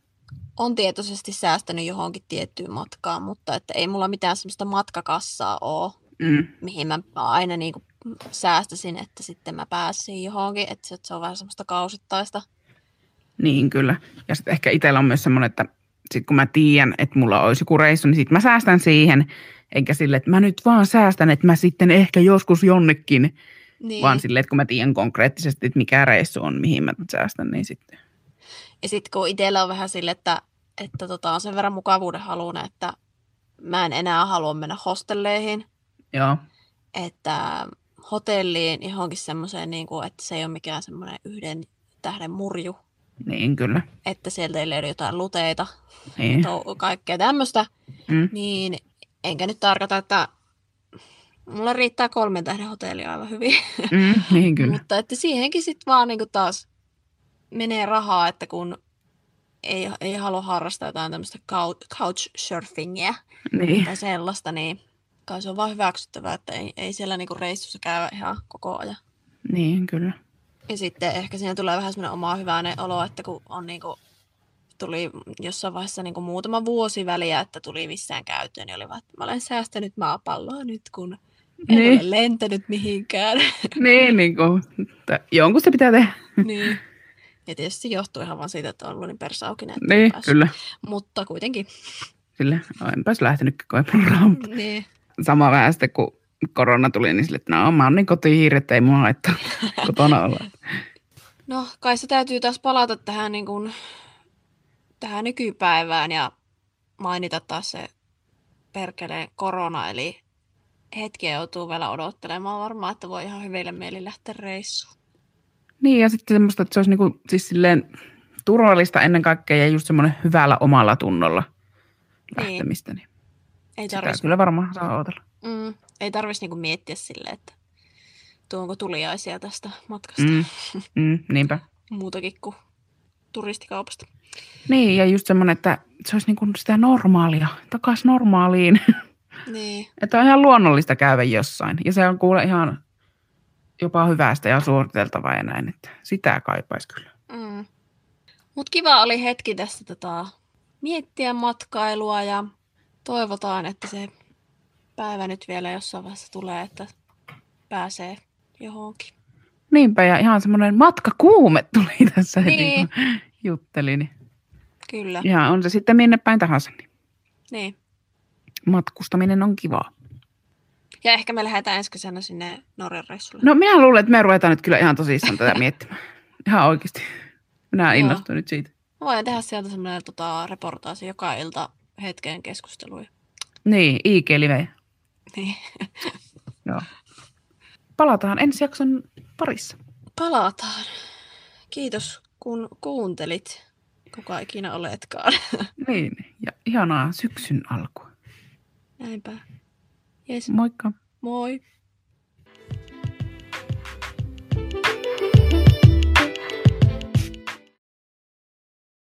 S2: on tietoisesti säästänyt johonkin tiettyyn matkaan, mutta että ei mulla mitään semmoista matkakassaa ole,
S3: Mm,
S2: mihin mä aina niinku säästäisin, että sitten mä pääsin johonkin, että se- että se on vähän semmoista kausittaista.
S3: niin kyllä. Ja sitten ehkä itsellä on myös semmoinen, että sit kun mä tiedän, että mulla olisi joku reissu, niin sitten mä säästän siihen, eikä sille, että mä nyt vaan säästän, että mä sitten ehkä joskus jonnekin,
S2: Niin.
S3: vaan silleen, että kun mä tiedän konkreettisesti, että mikä reissu on, mihin mä säästän, niin sitten.
S2: Ja sitten kun itsellä on vähän sille, että, että tota, on sen verran mukavuuden halunen, että mä en enää halua mennä hostelleihin,
S3: Joo,
S2: että hotelliin johonkin semmoiseen, niin kuin, että se ei ole mikään semmoinen yhden tähden murju,
S3: Niin, kyllä.
S2: että sieltä ei löydy jotain luteita,
S3: Niin.
S2: to- kaikkea tämmöistä,
S3: Mm.
S2: niin enkä nyt tarkoita, että mulla riittää kolmen tähden hotelli aivan hyvin.
S3: Mm, niin, kyllä.
S2: Mutta että siihenkin sitten vaan niinku taas menee rahaa, että kun ei, ei halua harrastaa jotain tämmöistä cou- couchsurfingia
S3: Niin.
S2: tai sellaista, niin kai se on vaan hyväksyttävää, että ei, ei siellä niinku reissussa käy ihan koko ajan.
S3: niin, kyllä.
S2: Ja sitten ehkä siinä tulee vähän semmoinen oma hyväinen olo, että kun on niinku, tuli jossain vaiheessa niinku muutama vuosi väliä, että tuli missään käyttöön, niin oli vaan, että mä olen säästänyt maapalloa nyt, kun en
S3: Niin.
S2: ole lentänyt mihinkään. [LAUGHS]
S3: Niin, niin kuin, että jonkun se pitää tehdä. [LAUGHS]
S2: niin. Ja tietysti johtuu ihan vaan siitä, että on ollut niin persaukinen.
S3: Niin,
S2: ei päässyt.
S3: kyllä.
S2: Mutta kuitenkin.
S3: Kyllä. No, enpäs lähtenytkään koepuroon.
S2: Niin.
S3: Sama vähän sitten, kun korona tuli, niin sille, että no, mä oon niin kotihiiri, että ei mua haittaa [LAUGHS] kotona olla.
S2: No, kai se täytyy taas palata tähän, niin kuin, tähän nykypäivään ja mainita taas se perkeleen korona, eli hetkiä joutuu vielä odottelemaan varmaan, että voi ihan hyville mieli lähteä reissuun.
S3: Niin, ja sitten semmoista, että se olisi niin kuin, siis silleen turvallista ennen kaikkea ja just semmoinen hyvällä omalla tunnolla
S2: Niin.
S3: lähtemistä. Niin.
S2: Ei
S3: Sitä
S2: tarvitsisi
S3: kyllä varmaan saa odotella.
S2: mm, ei tarvis niinku miettiä silleen, että tuonko tuliaisia tästä matkasta
S3: Mm, [LAUGHS] mm, niinpä.
S2: muutakin kuin turistikaupasta.
S3: Niin, ja just semmoinen, että se olisi niin kuin sitä normaalia, takaisin normaaliin. [LAUGHS]
S2: Niin,
S3: että on ihan luonnollista käydä jossain. Ja se on kuule ihan jopa hyvästä ja suositeltavaa ja näin, että sitä kaipaisi kyllä.
S2: Mm. Mutta kiva oli hetki tässä tota, miettiä matkailua ja toivotaan, että se päivä nyt vielä jossain vaiheessa tulee, että pääsee johonkin.
S3: Niinpä, ja ihan semmoinen matkakuume tuli [LAUGHS] tässä heti,
S2: Niin.
S3: kun juttelin. Niin.
S2: Kyllä,
S3: Ja on se sitten minne päin tahansa, niin
S2: niin.
S3: matkustaminen on kivaa.
S2: Ja ehkä me lähdetään ensi kesänä sinne Norjan reissulle.
S3: No minä luulen, että me ruvetaan nyt kyllä ihan tosissaan tätä miettimään. [LAUGHS] Ihan oikeasti. Minä innostuin nyt siitä.
S2: Mä voin tehdä sieltä semmoinen tota, reportaasi joka ilta hetken keskusteluja.
S3: Niin, IG-live.
S2: Niin. [LAUGHS]
S3: Joo. Palataan ensi jakson parissa.
S2: Palataan. Kiitos kun kuuntelit, kuka ikinä oletkaan. [LAUGHS]
S3: Niin, ja ihanaa syksyn alkua.
S2: Näinpä. Jes,
S3: Moikka.
S2: moi.